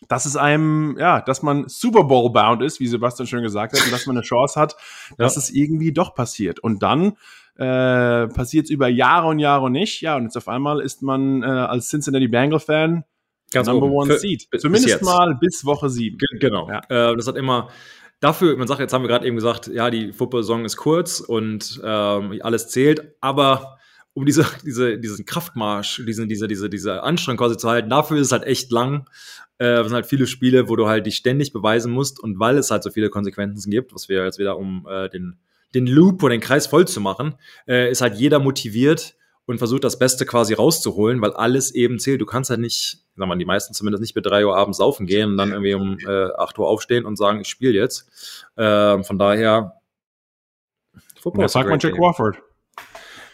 dass es einem, ja, dass man Super Bowl bound ist, wie Sebastian schön gesagt hat, und dass man eine Chance hat, dass ja. es irgendwie doch passiert. Und dann äh, passiert es über Jahre und Jahre nicht. Ja, und jetzt auf einmal ist man äh, als Cincinnati Bengal Fan Ganz Number oben. One Für, Seed. Zumindest bis mal bis Woche sieben. Genau. Ja. Äh, das hat immer dafür, man sagt, jetzt haben wir gerade eben gesagt, ja, die Football-Saison ist kurz und ähm, alles zählt, aber um diese, diese, diesen Kraftmarsch, diesen, diese, diese, diese Anstrengung quasi zu halten, dafür ist es halt echt lang. Äh, es sind halt viele Spiele, wo du halt dich ständig beweisen musst und weil es halt so viele Konsequenzen gibt, was wir jetzt wieder um äh, den den Loop oder den Kreis voll zu machen, äh, ist halt jeder motiviert und versucht das Beste quasi rauszuholen, weil alles eben zählt. Du kannst halt nicht, sagen wir die meisten zumindest nicht mit drei Uhr abends saufen gehen und dann irgendwie um äh, acht Uhr aufstehen und sagen, ich spiele jetzt. Äh, von daher. Football ja, sagt man Jack Warford.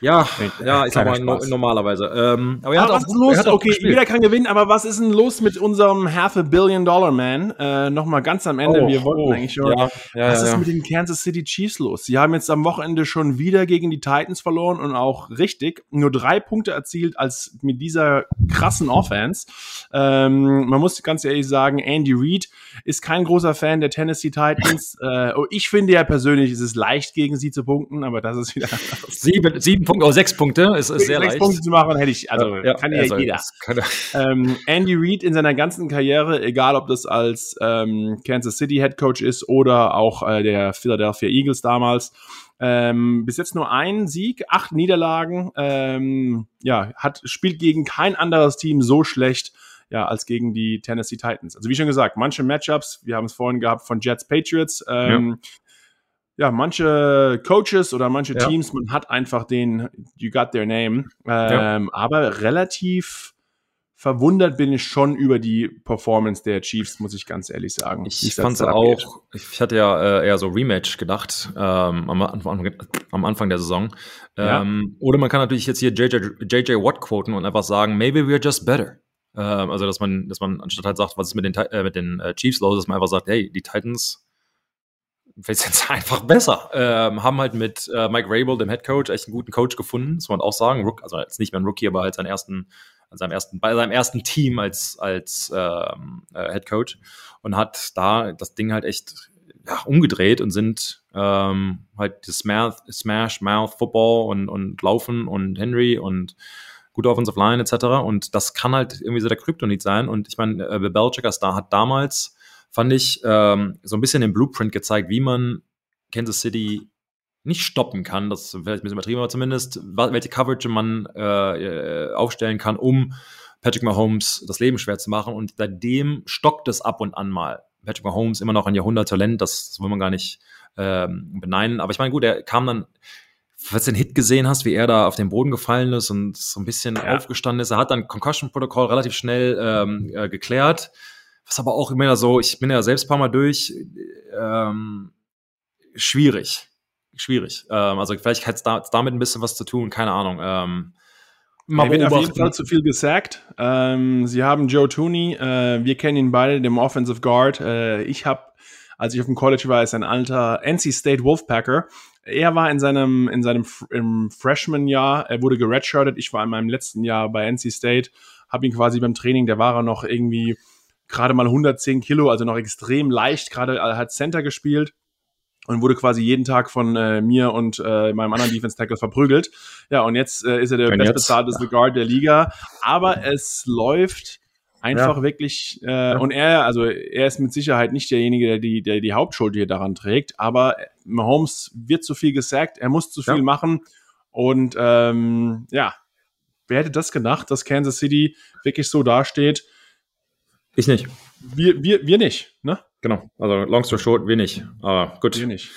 Ja, ja, ich sag mal no, normalerweise. Ähm, aber, aber was ist los? Okay, jeder kann gewinnen, aber was ist denn los mit unserem Half a Billion Dollar Man? Äh, Nochmal ganz am Ende, oh, wir wollten oh, eigentlich schon. Ja, ja, was ist ja. mit den Kansas City Chiefs los? Sie haben jetzt am Wochenende schon wieder gegen die Titans verloren und auch richtig nur drei Punkte erzielt als mit dieser krassen Offense. Ähm, man muss ganz ehrlich sagen, Andy Reid ist kein großer Fan der Tennessee Titans. äh, oh, ich finde ja persönlich, ist es leicht gegen sie zu punkten, aber das ist wieder sieben, sieben Punkte, oh, sechs Punkte, ist, ist sehr sechs leicht. Punkte zu machen, hätte ich, also ja, kann ja, also, jeder. Ähm, Andy Reid in seiner ganzen Karriere, egal ob das als ähm, Kansas City Head Coach ist oder auch äh, der Philadelphia Eagles damals, ähm, bis jetzt nur ein Sieg, acht Niederlagen. Ähm, ja, hat spielt gegen kein anderes Team so schlecht ja, als gegen die Tennessee Titans. Also wie schon gesagt, manche Matchups, wir haben es vorhin gehabt von Jets Patriots, ähm, ja ja, manche Coaches oder manche ja. Teams, man hat einfach den You got their name. Ähm, ja. Aber relativ verwundert bin ich schon über die Performance der Chiefs, muss ich ganz ehrlich sagen. Ich fand es auch, ich hatte ja äh, eher so Rematch gedacht ähm, am, am, Anfang der Saison. Ähm, ja. Oder man kann natürlich jetzt hier JJ, JJ Watt quoten und einfach sagen, maybe we're just better. Ähm, also, dass man, dass man anstatt halt sagt, was ist mit den, äh, mit den äh, Chiefs los, dass man einfach sagt, hey, die Titans vielleicht jetzt einfach besser. Ähm, haben halt mit äh, Mike Rabel, dem Head Coach, echt einen guten Coach gefunden, muss man auch sagen. Rook, also jetzt nicht mehr ein Rookie, aber halt seinen ersten, seinem ersten, bei seinem ersten Team als, als ähm, äh, Head Coach und hat da das Ding halt echt ja, umgedreht und sind ähm, halt das Smash, Smash Mouth Football und, und Laufen und Henry und gute Offensive Line etc. Und das kann halt irgendwie so der Kryptonit sein. Und ich meine, äh, als Star hat damals, fand ich, ähm, so ein bisschen den Blueprint gezeigt, wie man Kansas City nicht stoppen kann, das ist vielleicht ein bisschen übertrieben, aber zumindest, welche Coverage man äh, äh, aufstellen kann, um Patrick Mahomes das Leben schwer zu machen. Und seitdem stockt es ab und an mal. Patrick Mahomes immer noch ein Jahrhunderttalent, das, das will man gar nicht ähm, beneiden. Aber ich meine, gut, er kam dann, falls du den Hit gesehen hast, wie er da auf den Boden gefallen ist und so ein bisschen ja. aufgestanden ist. Er hat dann Concussion-Protokoll relativ schnell ähm, äh, geklärt. Was aber auch immer so, ich bin ja selbst ein paar Mal durch, ähm, schwierig schwierig. Ähm, also vielleicht hat es da, damit ein bisschen was zu tun, keine Ahnung. Ähm, er wird auf jeden Fall zu viel gesagt. Ähm, sie haben Joe Tooney, äh, wir kennen ihn beide, dem Offensive Guard. Äh, ich habe, als ich auf dem College war, ist ein alter NC State Wolfpacker. Er war in seinem, in seinem im Freshman-Jahr, er wurde geredshirtet. Ich war in meinem letzten Jahr bei NC State, habe ihn quasi beim Training, der war er noch irgendwie gerade mal 110 Kilo, also noch extrem leicht, gerade hat Center gespielt und wurde quasi jeden Tag von äh, mir und äh, meinem anderen Defense Tackle verprügelt. Ja, und jetzt äh, ist er der bestbezahlteste Guard der Liga. Aber es läuft einfach ja. wirklich äh, ja. und er, also er ist mit Sicherheit nicht derjenige, der die, der die Hauptschuld hier daran trägt. Aber Mahomes wird zu viel gesagt, er muss zu viel ja. machen und ähm, ja, wer hätte das gedacht, dass Kansas City wirklich so dasteht? Ich nicht. Wir, wir, wir nicht, ne? Genau, also long story short, wenig. Aber gut. Wenig.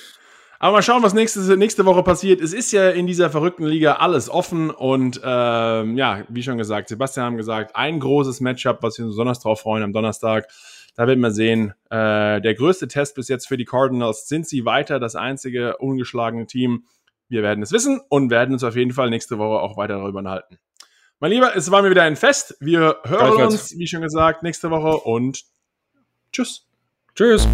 Aber mal schauen, was nächste, nächste Woche passiert. Es ist ja in dieser verrückten Liga alles offen und ähm, ja, wie schon gesagt, Sebastian haben gesagt, ein großes Matchup, was wir uns besonders drauf freuen am Donnerstag. Da werden wir sehen. Äh, der größte Test bis jetzt für die Cardinals. Sind sie weiter das einzige ungeschlagene Team? Wir werden es wissen und werden uns auf jeden Fall nächste Woche auch weiter darüber unterhalten. Mein Lieber, es war mir wieder ein Fest. Wir hören uns, wie schon gesagt, nächste Woche und tschüss. Tschüss.